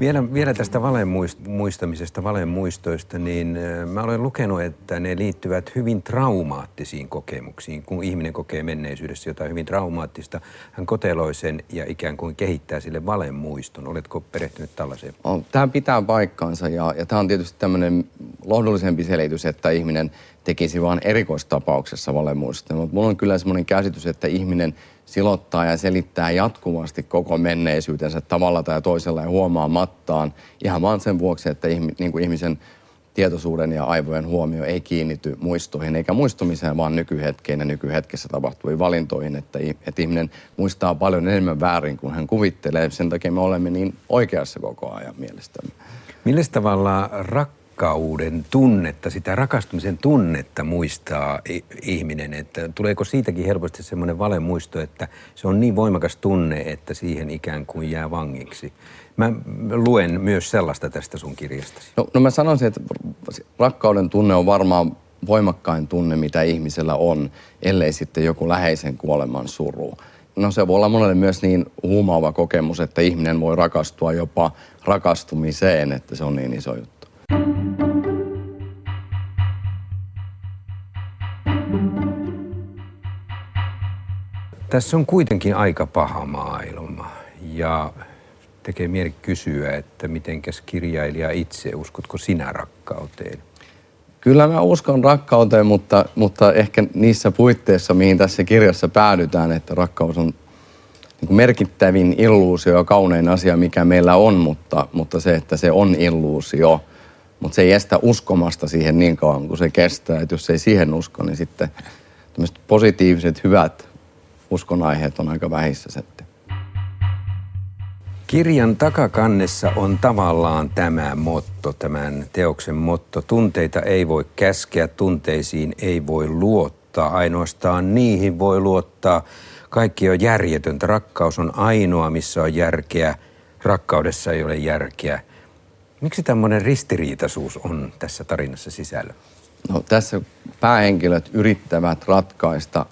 Speaker 10: Vielä, vielä tästä valen muistamisesta, valen muistoista, niin mä olen lukenut, että ne liittyvät hyvin traumaattisiin kokemuksiin. Kun ihminen kokee menneisyydessä jotain hyvin traumaattista, hän koteloi sen ja ikään kuin kehittää sille valen muiston. Oletko perehtynyt tällaiseen?
Speaker 9: Tämä pitää paikkaansa ja, ja tämä on tietysti tämmöinen lohdullisempi selitys, että ihminen tekisi vain erikoistapauksessa valemuista. Mutta mulla on kyllä semmoinen käsitys, että ihminen silottaa ja selittää jatkuvasti koko menneisyytensä tavalla tai toisella ja huomaamattaan ihan vaan sen vuoksi, että ihmi, niin kuin ihmisen tietoisuuden ja aivojen huomio ei kiinnity muistoihin eikä muistumiseen, vaan nykyhetkeen ja nykyhetkessä tapahtuviin valintoihin, että, että ihminen muistaa paljon enemmän väärin kuin hän kuvittelee. Sen takia me olemme niin oikeassa koko ajan mielestämme.
Speaker 10: Millä tavalla rak rakkauden tunnetta, sitä rakastumisen tunnetta muistaa ihminen. Että tuleeko siitäkin helposti semmoinen muisto, että se on niin voimakas tunne, että siihen ikään kuin jää vangiksi. Mä luen myös sellaista tästä sun kirjastasi.
Speaker 9: No, no mä sanoisin, että rakkauden tunne on varmaan voimakkain tunne, mitä ihmisellä on, ellei sitten joku läheisen kuoleman suru. No se voi olla monelle myös niin huumaava kokemus, että ihminen voi rakastua jopa rakastumiseen, että se on niin iso juttu.
Speaker 10: Tässä on kuitenkin aika paha maailma ja tekee mieli kysyä, että mitenkäs kirjailija itse, uskotko sinä rakkauteen?
Speaker 9: Kyllä mä uskon rakkauteen, mutta, mutta ehkä niissä puitteissa, mihin tässä kirjassa päädytään, että rakkaus on niin kuin merkittävin illuusio ja kaunein asia, mikä meillä on, mutta, mutta se, että se on illuusio – mutta se ei estä uskomasta siihen niin kauan kuin se kestää. Että jos ei siihen usko, niin sitten positiiviset, hyvät uskonaiheet on aika vähissä sitten.
Speaker 10: Kirjan takakannessa on tavallaan tämä motto, tämän teoksen motto. Tunteita ei voi käskeä, tunteisiin ei voi luottaa, ainoastaan niihin voi luottaa. Kaikki on järjetöntä. Rakkaus on ainoa, missä on järkeä. Rakkaudessa ei ole järkeä. Miksi tämmöinen ristiriitaisuus on tässä tarinassa sisällä?
Speaker 9: No, tässä päähenkilöt yrittävät ratkaista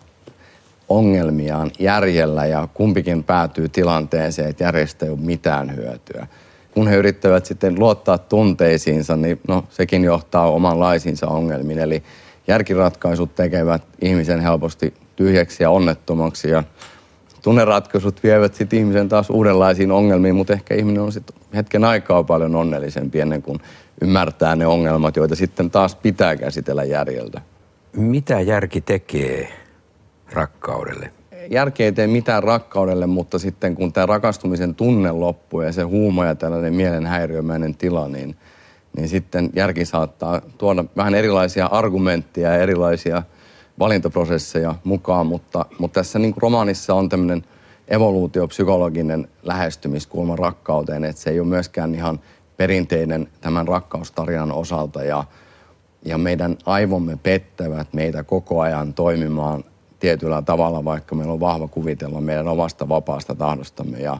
Speaker 9: ongelmiaan järjellä ja kumpikin päätyy tilanteeseen, että järjestä ei ole mitään hyötyä. Kun he yrittävät sitten luottaa tunteisiinsa, niin no, sekin johtaa omanlaisiinsa ongelmiin. Eli järkiratkaisut tekevät ihmisen helposti tyhjäksi ja onnettomaksi ja tunneratkaisut vievät sitten ihmisen taas uudenlaisiin ongelmiin, mutta ehkä ihminen on sitten hetken aikaa paljon onnellisempi ennen kuin ymmärtää ne ongelmat, joita sitten taas pitää käsitellä järjeltä.
Speaker 10: Mitä järki tekee rakkaudelle?
Speaker 9: Järki ei tee mitään rakkaudelle, mutta sitten kun tämä rakastumisen tunne loppuu ja se huuma ja tällainen mielenhäiriömäinen tila, niin, niin sitten järki saattaa tuoda vähän erilaisia argumentteja ja erilaisia – valintaprosesseja mukaan, mutta, mutta tässä niin romaanissa on tämmöinen evoluutiopsykologinen lähestymiskulma rakkauteen, että se ei ole myöskään ihan perinteinen tämän rakkaustarinan osalta ja, ja meidän aivomme pettävät meitä koko ajan toimimaan tietyllä tavalla, vaikka meillä on vahva kuvitella meidän omasta vapaasta tahdostamme ja,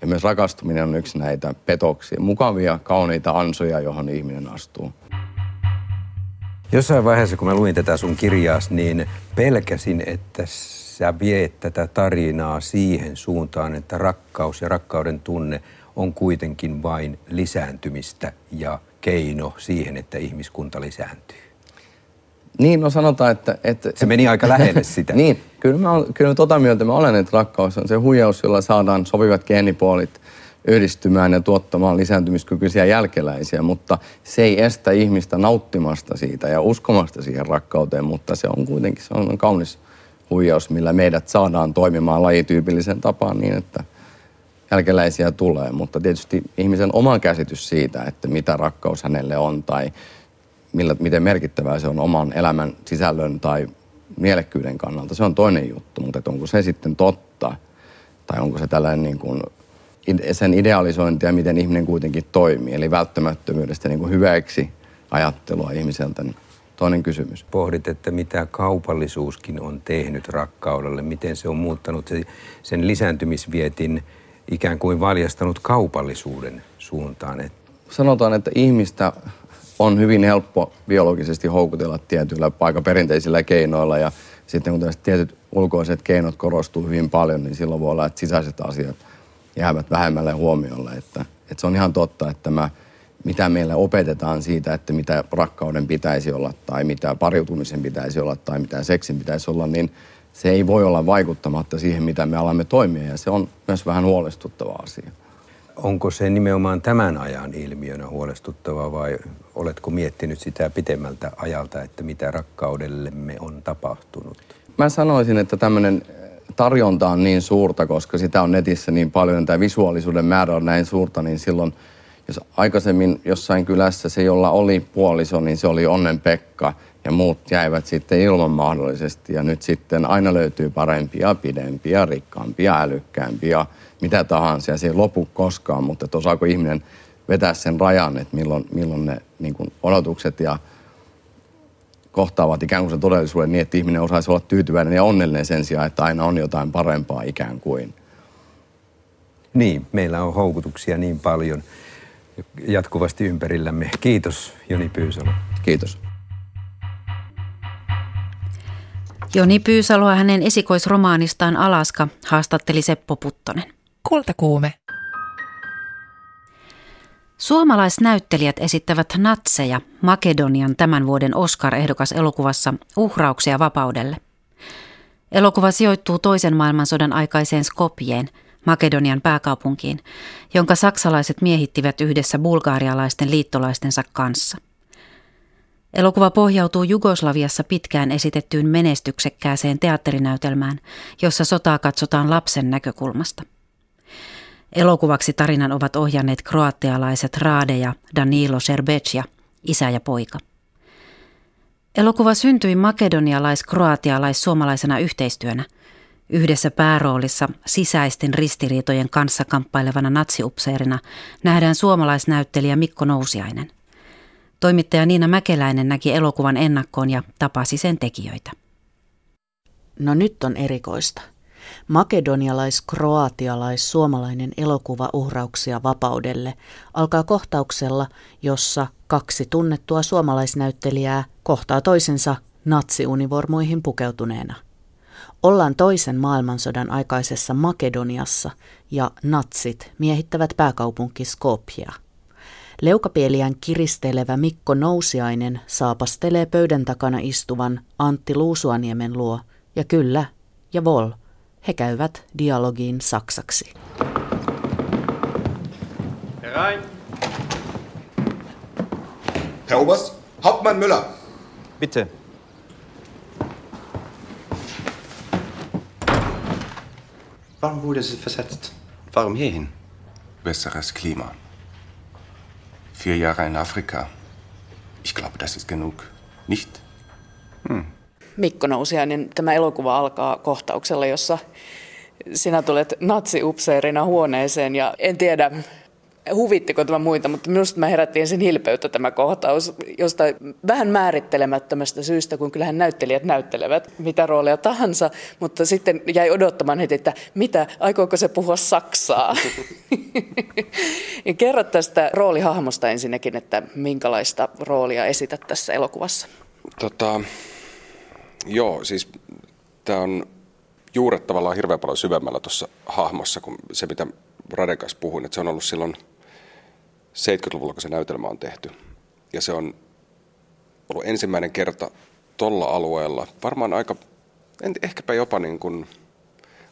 Speaker 9: ja myös rakastuminen on yksi näitä petoksia, mukavia, kauniita ansoja, johon ihminen astuu.
Speaker 10: Jossain vaiheessa, kun mä luin tätä sun kirjaas, niin pelkäsin, että sä viet tätä tarinaa siihen suuntaan, että rakkaus ja rakkauden tunne on kuitenkin vain lisääntymistä ja keino siihen, että ihmiskunta lisääntyy.
Speaker 9: Niin, no sanotaan, että... että
Speaker 10: se meni aika lähelle sitä.
Speaker 9: niin, kyllä mä, kyllä mä tota mieltä mä olen, että rakkaus on se huijaus, jolla saadaan sopivat geenipuolit yhdistymään ja tuottamaan lisääntymiskykyisiä jälkeläisiä, mutta se ei estä ihmistä nauttimasta siitä ja uskomasta siihen rakkauteen, mutta se on kuitenkin se on kaunis huijaus, millä meidät saadaan toimimaan lajityypillisen tapaan niin, että jälkeläisiä tulee. Mutta tietysti ihmisen oma käsitys siitä, että mitä rakkaus hänelle on tai millä, miten merkittävää se on oman elämän sisällön tai mielekkyyden kannalta, se on toinen juttu. Mutta onko se sitten totta tai onko se tällainen niin kuin sen idealisointia, miten ihminen kuitenkin toimii, eli välttämättömyydestä niin kuin hyväksi ajattelua ihmiseltä, niin toinen kysymys.
Speaker 10: Pohdit, että mitä kaupallisuuskin on tehnyt rakkaudelle, miten se on muuttanut sen lisääntymisvietin ikään kuin valjastanut kaupallisuuden suuntaan.
Speaker 9: Sanotaan, että ihmistä on hyvin helppo biologisesti houkutella tietyillä aika perinteisillä keinoilla ja sitten kun tietyt ulkoiset keinot korostuu hyvin paljon, niin silloin voi olla, että sisäiset asiat jäävät vähemmälle huomiolle. Että, että se on ihan totta, että mä, mitä meille opetetaan siitä, että mitä rakkauden pitäisi olla tai mitä pariutumisen pitäisi olla tai mitä seksin pitäisi olla, niin se ei voi olla vaikuttamatta siihen, mitä me alamme toimia ja se on myös vähän huolestuttava asia.
Speaker 10: Onko se nimenomaan tämän ajan ilmiönä huolestuttava vai oletko miettinyt sitä pitemmältä ajalta, että mitä rakkaudellemme on tapahtunut?
Speaker 9: Mä sanoisin, että tämmöinen tarjonta on niin suurta, koska sitä on netissä niin paljon, tämä visuaalisuuden määrä on näin suurta, niin silloin, jos aikaisemmin jossain kylässä se, jolla oli puoliso, niin se oli Onnen Pekka, ja muut jäivät sitten ilman mahdollisesti. Ja nyt sitten aina löytyy parempia, pidempiä, rikkaampia, älykkäämpiä, mitä tahansa. Ja se ei lopu koskaan, mutta osaako ihminen vetää sen rajan, että milloin, milloin ne niin odotukset ja kohtaavat ikään kuin sen todellisuuden niin, että ihminen osaisi olla tyytyväinen ja onnellinen sen sijaan, että aina on jotain parempaa ikään kuin.
Speaker 10: Niin, meillä on houkutuksia niin paljon jatkuvasti ympärillämme. Kiitos Joni Pyysalo.
Speaker 9: Kiitos.
Speaker 1: Joni Pyysaloa hänen esikoisromaanistaan Alaska haastatteli Seppo Puttonen.
Speaker 11: Kultakuume.
Speaker 1: Suomalaisnäyttelijät esittävät natseja Makedonian tämän vuoden Oscar-ehdokas elokuvassa Uhrauksia vapaudelle. Elokuva sijoittuu toisen maailmansodan aikaiseen Skopjeen, Makedonian pääkaupunkiin, jonka saksalaiset miehittivät yhdessä bulgaarialaisten liittolaistensa kanssa. Elokuva pohjautuu Jugoslaviassa pitkään esitettyyn menestyksekkääseen teatterinäytelmään, jossa sotaa katsotaan lapsen näkökulmasta – Elokuvaksi tarinan ovat ohjanneet kroatialaiset Rade ja Danilo Serbecia, isä ja poika. Elokuva syntyi makedonialais-kroatialais-suomalaisena yhteistyönä, yhdessä pääroolissa sisäisten ristiriitojen kanssa kamppailevana natsiupseerina nähdään suomalaisnäyttelijä Mikko Nousiainen. Toimittaja Niina Mäkeläinen näki elokuvan ennakkoon ja tapasi sen tekijöitä.
Speaker 12: No nyt on erikoista – makedonialais-kroatialais-suomalainen elokuva uhrauksia vapaudelle alkaa kohtauksella, jossa kaksi tunnettua suomalaisnäyttelijää kohtaa toisensa natsiunivormuihin pukeutuneena. Ollaan toisen maailmansodan aikaisessa Makedoniassa ja natsit miehittävät pääkaupunki Skopjea. Leukapieliään kiristelevä Mikko Nousiainen saapastelee pöydän takana istuvan Antti Luusuaniemen luo, ja kyllä, ja vol – he käyvät dialogiin saksaksi.
Speaker 13: Herein. Herr Oberst, Hauptmann Müller.
Speaker 14: Bitte. Warum wurde sie versetzt? Warum hierhin?
Speaker 13: Besseres Klima. Vier Jahre in Afrika. Ich glaube, das ist genug. Nicht?
Speaker 12: Hm. Mikko Nousiainen, tämä elokuva alkaa kohtauksella, jossa sinä tulet natsiupseerina huoneeseen ja en tiedä, huvittiko tämä muita, mutta minusta mä herättiin sen hilpeyttä tämä kohtaus jostain vähän määrittelemättömästä syystä, kun kyllähän näyttelijät näyttelevät mitä rooleja tahansa, mutta sitten jäi odottamaan heti, että mitä, aikooko se puhua saksaa? Kerro tästä roolihahmosta ensinnäkin, että minkälaista roolia esität tässä elokuvassa?
Speaker 15: Tota, Joo, siis tämä on
Speaker 11: juuret tavallaan hirveän paljon syvemmällä tuossa hahmossa kuin se, mitä Raden kanssa puhuin. Että se on ollut silloin 70-luvulla, kun se näytelmä on tehty. Ja se on ollut ensimmäinen kerta tuolla alueella, varmaan aika, en, ehkäpä jopa niin kuin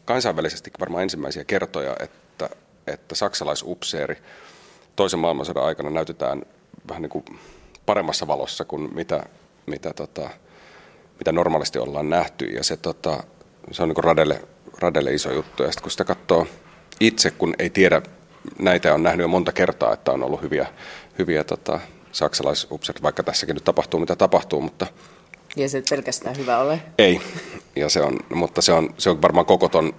Speaker 11: kansainvälisesti varmaan ensimmäisiä kertoja, että, että saksalaisupseeri toisen maailmansodan aikana näytetään vähän niin kuin paremmassa valossa kuin mitä, mitä, tota, mitä normaalisti ollaan nähty. Ja se, tota, se on niin radelle, radelle iso juttu. Ja sitten kun sitä katsoo itse, kun ei tiedä, näitä on nähnyt jo monta kertaa, että on ollut hyviä, hyviä tota, saksalaisupseerit, vaikka tässäkin nyt tapahtuu mitä tapahtuu, mutta
Speaker 12: ja se pelkästään hyvä ole?
Speaker 11: Ei, ja se on, mutta se on, se on varmaan koko, ton,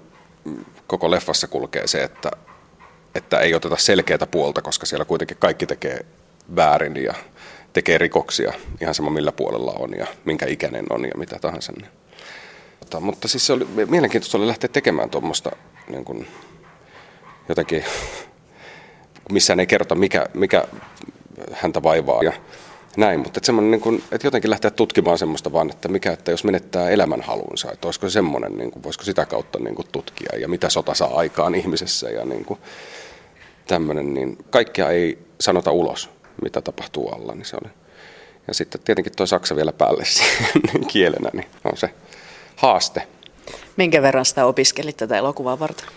Speaker 11: koko leffassa kulkee se, että, että ei oteta selkeää puolta, koska siellä kuitenkin kaikki tekee väärin ja tekee rikoksia ihan sama millä puolella on ja minkä ikäinen on ja mitä tahansa. Mutta, mutta siis se oli, mielenkiintoista oli lähteä tekemään tuommoista niin kuin, jotenkin, missään ei kerrota mikä, mikä häntä vaivaa ja näin, mutta että, niin kuin, että jotenkin lähteä tutkimaan semmoista vaan, että mikä, että jos menettää elämänhalunsa, että olisiko semmoinen, niin kuin, voisiko sitä kautta niin kuin, tutkia ja mitä sota saa aikaan ihmisessä ja niin kuin, tämmöinen, niin kaikkia ei sanota ulos, mitä tapahtuu alla, niin se oli. Ja sitten tietenkin tuo Saksa vielä päälle kielenä, niin on se haaste.
Speaker 12: Minkä verran sitä opiskelit tätä elokuvaa varten?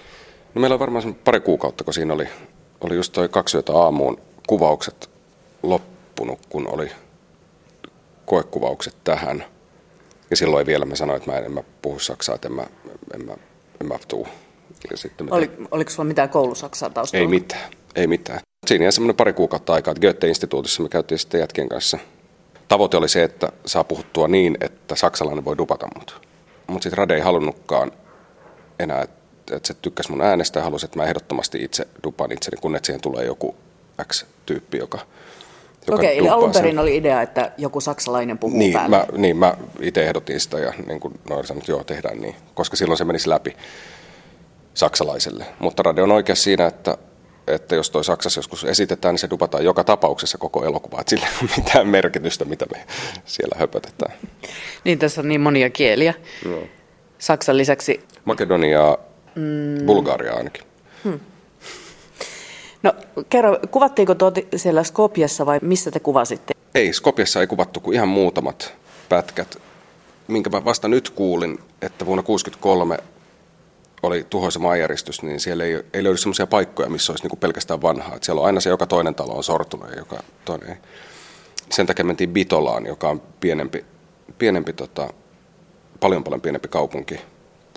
Speaker 11: No meillä on varmaan pari kuukautta, kun siinä oli, oli just toi kaksi yötä aamuun kuvaukset loppunut, kun oli koekuvaukset tähän. Ja silloin vielä mä sanoin, että mä en, en mä puhu saksaa, että en mä, en mä, en mä tuu.
Speaker 12: Ja sitten Oli, oliko sulla mitään koulusaksaa taustalla?
Speaker 11: Ei mitään, ei mitään. Siinä jäi semmoinen pari kuukautta aikaa, että Goethe-instituutissa me käytiin sitten jätkien kanssa. Tavoite oli se, että saa puhuttua niin, että saksalainen voi dupata mut. Mutta sitten Rade ei halunnutkaan enää, että, että se tykkäsi mun äänestä ja halusi, että mä ehdottomasti itse dupan itseni, kun että siihen tulee joku X-tyyppi, joka,
Speaker 12: joka Okei, eli alun perin sen. oli idea, että joku saksalainen puhuu
Speaker 11: niin,
Speaker 12: päälle.
Speaker 11: Mä, niin, mä itse ehdotin sitä ja niin kuin noin sanonut, että joo, tehdään niin, koska silloin se menisi läpi saksalaiselle. Mutta Rade on oikeassa siinä, että, että jos toi Saksassa joskus esitetään, niin se dupataan joka tapauksessa koko elokuva. Että sillä ei ole mitään merkitystä, mitä me siellä höpötetään.
Speaker 12: Niin, tässä on niin monia kieliä. No. Saksan lisäksi...
Speaker 11: Makedonia, mm. Bulgaria ainakin. Hmm.
Speaker 12: No kerro, kuvattiinko tuot siellä Skopjassa vai missä te kuvasitte?
Speaker 11: Ei, Skopjassa ei kuvattu kuin ihan muutamat pätkät. Minkä mä vasta nyt kuulin, että vuonna 1963 oli tuhoisa maanjäristys, niin siellä ei, ei löydy sellaisia paikkoja, missä olisi niin pelkästään vanhaa. Että siellä on aina se, joka toinen talo on sortunut ja joka toinen ei. Sen takia mentiin Bitolaan, joka on pienempi, pienempi tota, paljon paljon pienempi kaupunki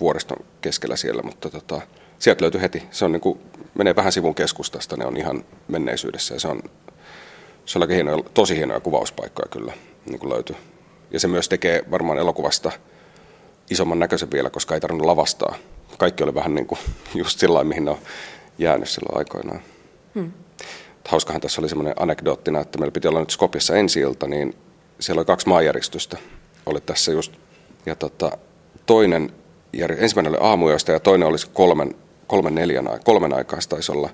Speaker 11: vuoriston keskellä siellä, mutta tota, sieltä löytyi heti. Se on niin kuin, menee vähän sivun keskustasta, ne on ihan menneisyydessä ja se on, se on hienoja, tosi hienoja kuvauspaikkoja kyllä niin kuin löytyy. Ja se myös tekee varmaan elokuvasta isomman näköisen vielä, koska ei tarvinnut lavastaa. Kaikki oli vähän niin kuin just sillä mihin ne on jäänyt silloin aikoinaan. Hmm. Hauskahan tässä oli semmoinen anekdoottina, että meillä piti olla nyt Skopjassa ensi ilta, niin siellä oli kaksi maanjäristystä. Oli tässä just, ja tota, toinen, ensimmäinen oli aamujoista ja toinen oli kolmen kolmen, neljän, kolmen aikaa taisi olla.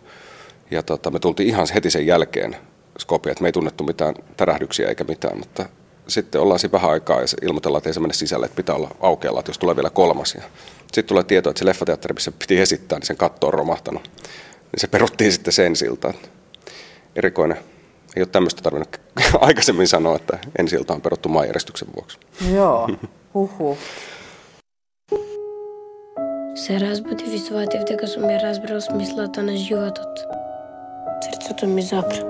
Speaker 11: Ja tota, me tultiin ihan heti sen jälkeen Skopia, että me ei tunnettu mitään tärähdyksiä eikä mitään, mutta sitten ollaan siinä vähän aikaa ja ilmoitellaan, että ei se mene sisälle, että pitää olla aukealla, että jos tulee vielä kolmas. Ja sitten tulee tieto, että se leffateatteri, missä piti esittää, niin sen katto on romahtanut. Niin se peruttiin sitten sen siltä. Erikoinen. Ei ole tämmöistä tarvinnut aikaisemmin sanoa, että ensi on peruttu maanjärjestyksen vuoksi.
Speaker 12: Joo, huhu.
Speaker 15: Се разбуди в изолата дека сум ја разбрал смислата на животот. Срцето ми запра.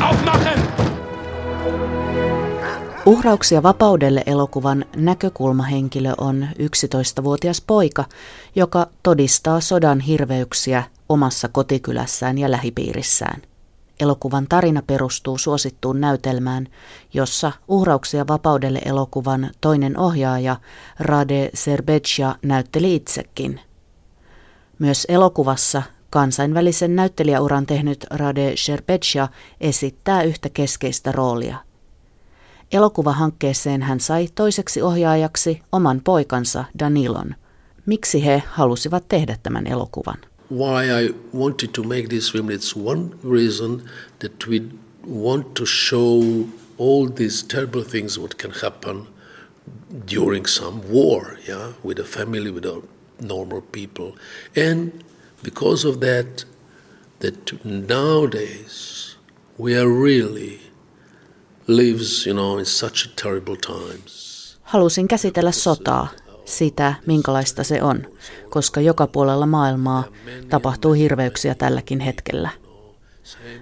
Speaker 16: Aufmachen!
Speaker 17: Uhrauksia vapaudelle elokuvan näkökulmahenkilö on 11-vuotias poika, joka todistaa sodan hirveyksiä omassa kotikylässään ja lähipiirissään. Elokuvan tarina perustuu suosittuun näytelmään, jossa uhrauksia vapaudelle elokuvan toinen ohjaaja Rade Serbecia näytteli itsekin. Myös elokuvassa kansainvälisen näyttelijäuran tehnyt Rade Serbetsja esittää yhtä keskeistä roolia – Elokuvahankkeeseen hän sai toiseksi ohjaajaksi oman poikansa Danilon. Miksi he halusivat tehdä tämän elokuvan?
Speaker 16: why I wanted to make this film, it's one reason that we want to show all these terrible things what can happen during some war, yeah, with a family, with a normal people. And because of that, that nowadays we are really lives, you know, in such terrible times.
Speaker 17: Halusin käsitellä sotaa, sitä minkälaista se on, koska joka puolella maailmaa tapahtuu hirveyksiä tälläkin hetkellä.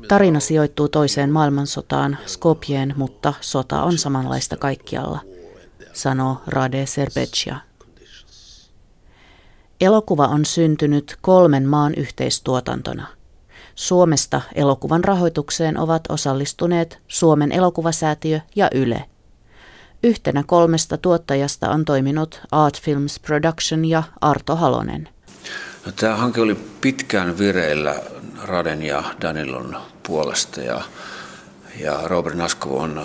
Speaker 17: Tarina sijoittuu toiseen maailmansotaan Skopjeen, mutta sota on samanlaista kaikkialla, sanoo Rade Serbecia. Elokuva on syntynyt kolmen maan yhteistuotantona. Suomesta elokuvan rahoitukseen ovat osallistuneet Suomen elokuvasäätiö ja Yle. Yhtenä kolmesta tuottajasta on toiminut Art Films Production ja Arto Halonen.
Speaker 18: No, tämä hanke oli pitkään vireillä Raden ja Danilon puolesta ja, ja Robert Naskov on,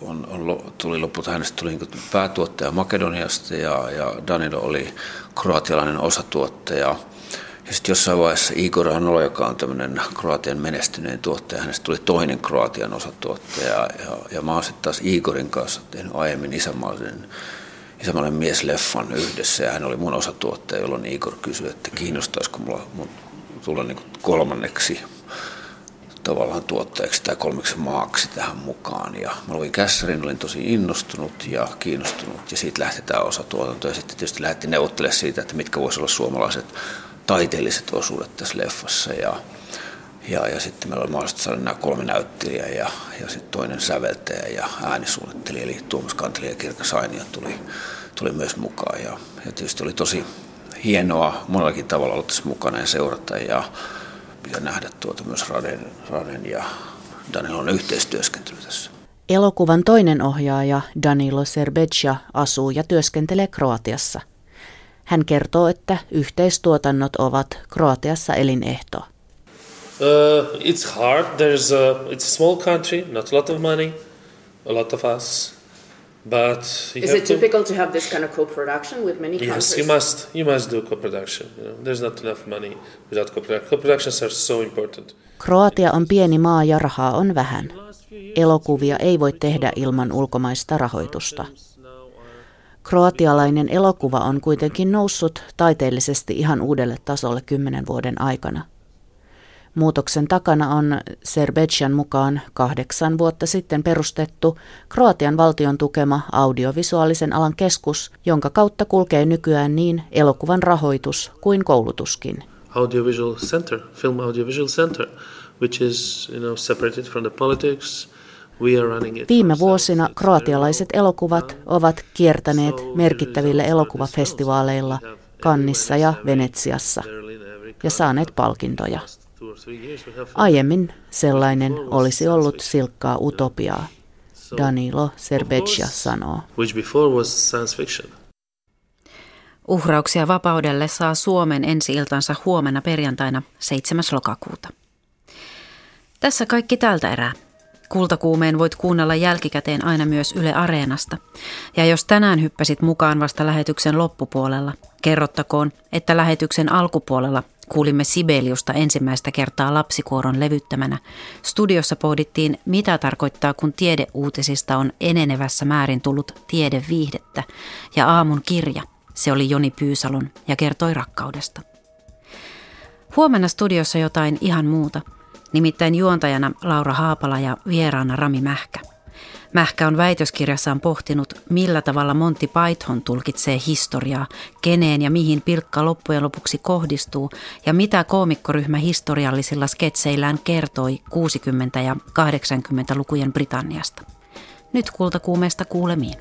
Speaker 18: on, on, tuli lopulta hänestä tuli niin päätuottaja Makedoniasta ja, ja Danilo oli kroatialainen osatuottaja. Ja sitten jossain vaiheessa Igor Anolo, joka on tämmöinen Kroatian menestyneen tuottaja, hänestä tuli toinen Kroatian osatuottaja. Ja, ja mä oon sitten taas Igorin kanssa tehnyt aiemmin isämaallisen, isämaallinen miesleffan yhdessä. Ja hän oli mun osatuottaja, jolloin Igor kysyi, että kiinnostaisiko mulla mun tulla niin kolmanneksi tavallaan tuottajaksi tai kolmeksi maaksi tähän mukaan. Ja mä luin Kässärin, olin tosi innostunut ja kiinnostunut ja siitä lähti tämä osa tuotanto. Ja sitten tietysti lähti neuvottelemaan siitä, että mitkä voisivat olla suomalaiset taiteelliset osuudet tässä leffassa. Ja, ja, ja sitten meillä oli mahdollista saada nämä kolme näyttelijää ja, ja sitten toinen säveltäjä ja äänisuunnittelija, eli Tuomas Kanteli ja Kirka Sainia tuli, tuli myös mukaan. Ja, ja tietysti oli tosi hienoa monellakin tavalla olla tässä mukana ja seurata ja, ja nähdä tuota myös Raden, Raden ja Danilon yhteistyöskentely tässä.
Speaker 17: Elokuvan toinen ohjaaja Danilo Serbecia asuu ja työskentelee Kroatiassa. Hän kertoo, että yhteistuotannot ovat Kroatiassa elinehto.
Speaker 19: Uh, it's hard. There's a, it's a small country, not a lot of money, a lot of us. But
Speaker 20: is it typical to, to have this kind of co-production with many
Speaker 19: yes,
Speaker 20: countries?
Speaker 19: Yes, you must. You must do co-production. You know, there's not enough money without co-production. Co-productions are so important.
Speaker 17: Kroatia on pieni maa ja rahaa on vähän. Elokuvia ei voi tehdä ilman ulkomaista rahoitusta. Kroatialainen elokuva on kuitenkin noussut taiteellisesti ihan uudelle tasolle kymmenen vuoden aikana. Muutoksen takana on Serbecian mukaan kahdeksan vuotta sitten perustettu Kroatian valtion tukema audiovisuaalisen alan keskus, jonka kautta kulkee nykyään niin elokuvan rahoitus kuin koulutuskin.
Speaker 19: Audiovisual Center, Film Audiovisual Center, which is you know, separated from the politics,
Speaker 17: Viime vuosina kroatialaiset elokuvat ovat kiertäneet merkittävillä elokuvafestivaaleilla Kannissa ja Venetsiassa ja saaneet palkintoja. Aiemmin sellainen olisi ollut silkkaa utopiaa, Danilo Serbecia sanoo. Uhrauksia vapaudelle saa Suomen ensi-iltansa huomenna perjantaina 7. lokakuuta. Tässä kaikki tältä erää. Kultakuumeen voit kuunnella jälkikäteen aina myös Yle Areenasta. Ja jos tänään hyppäsit mukaan vasta lähetyksen loppupuolella, kerrottakoon, että lähetyksen alkupuolella kuulimme Sibeliusta ensimmäistä kertaa lapsikuoron levyttämänä. Studiossa pohdittiin, mitä tarkoittaa, kun tiedeuutisista on enenevässä määrin tullut tiedeviihdettä. Ja aamun kirja, se oli Joni Pyysalon ja kertoi rakkaudesta. Huomenna studiossa jotain ihan muuta – nimittäin juontajana Laura Haapala ja vieraana Rami Mähkä. Mähkä on väitöskirjassaan pohtinut, millä tavalla Monty Python tulkitsee historiaa, keneen ja mihin pilkka loppujen lopuksi kohdistuu ja mitä koomikkoryhmä historiallisilla sketseillään kertoi 60- ja 80-lukujen Britanniasta. Nyt kultakuumeesta kuulemiin.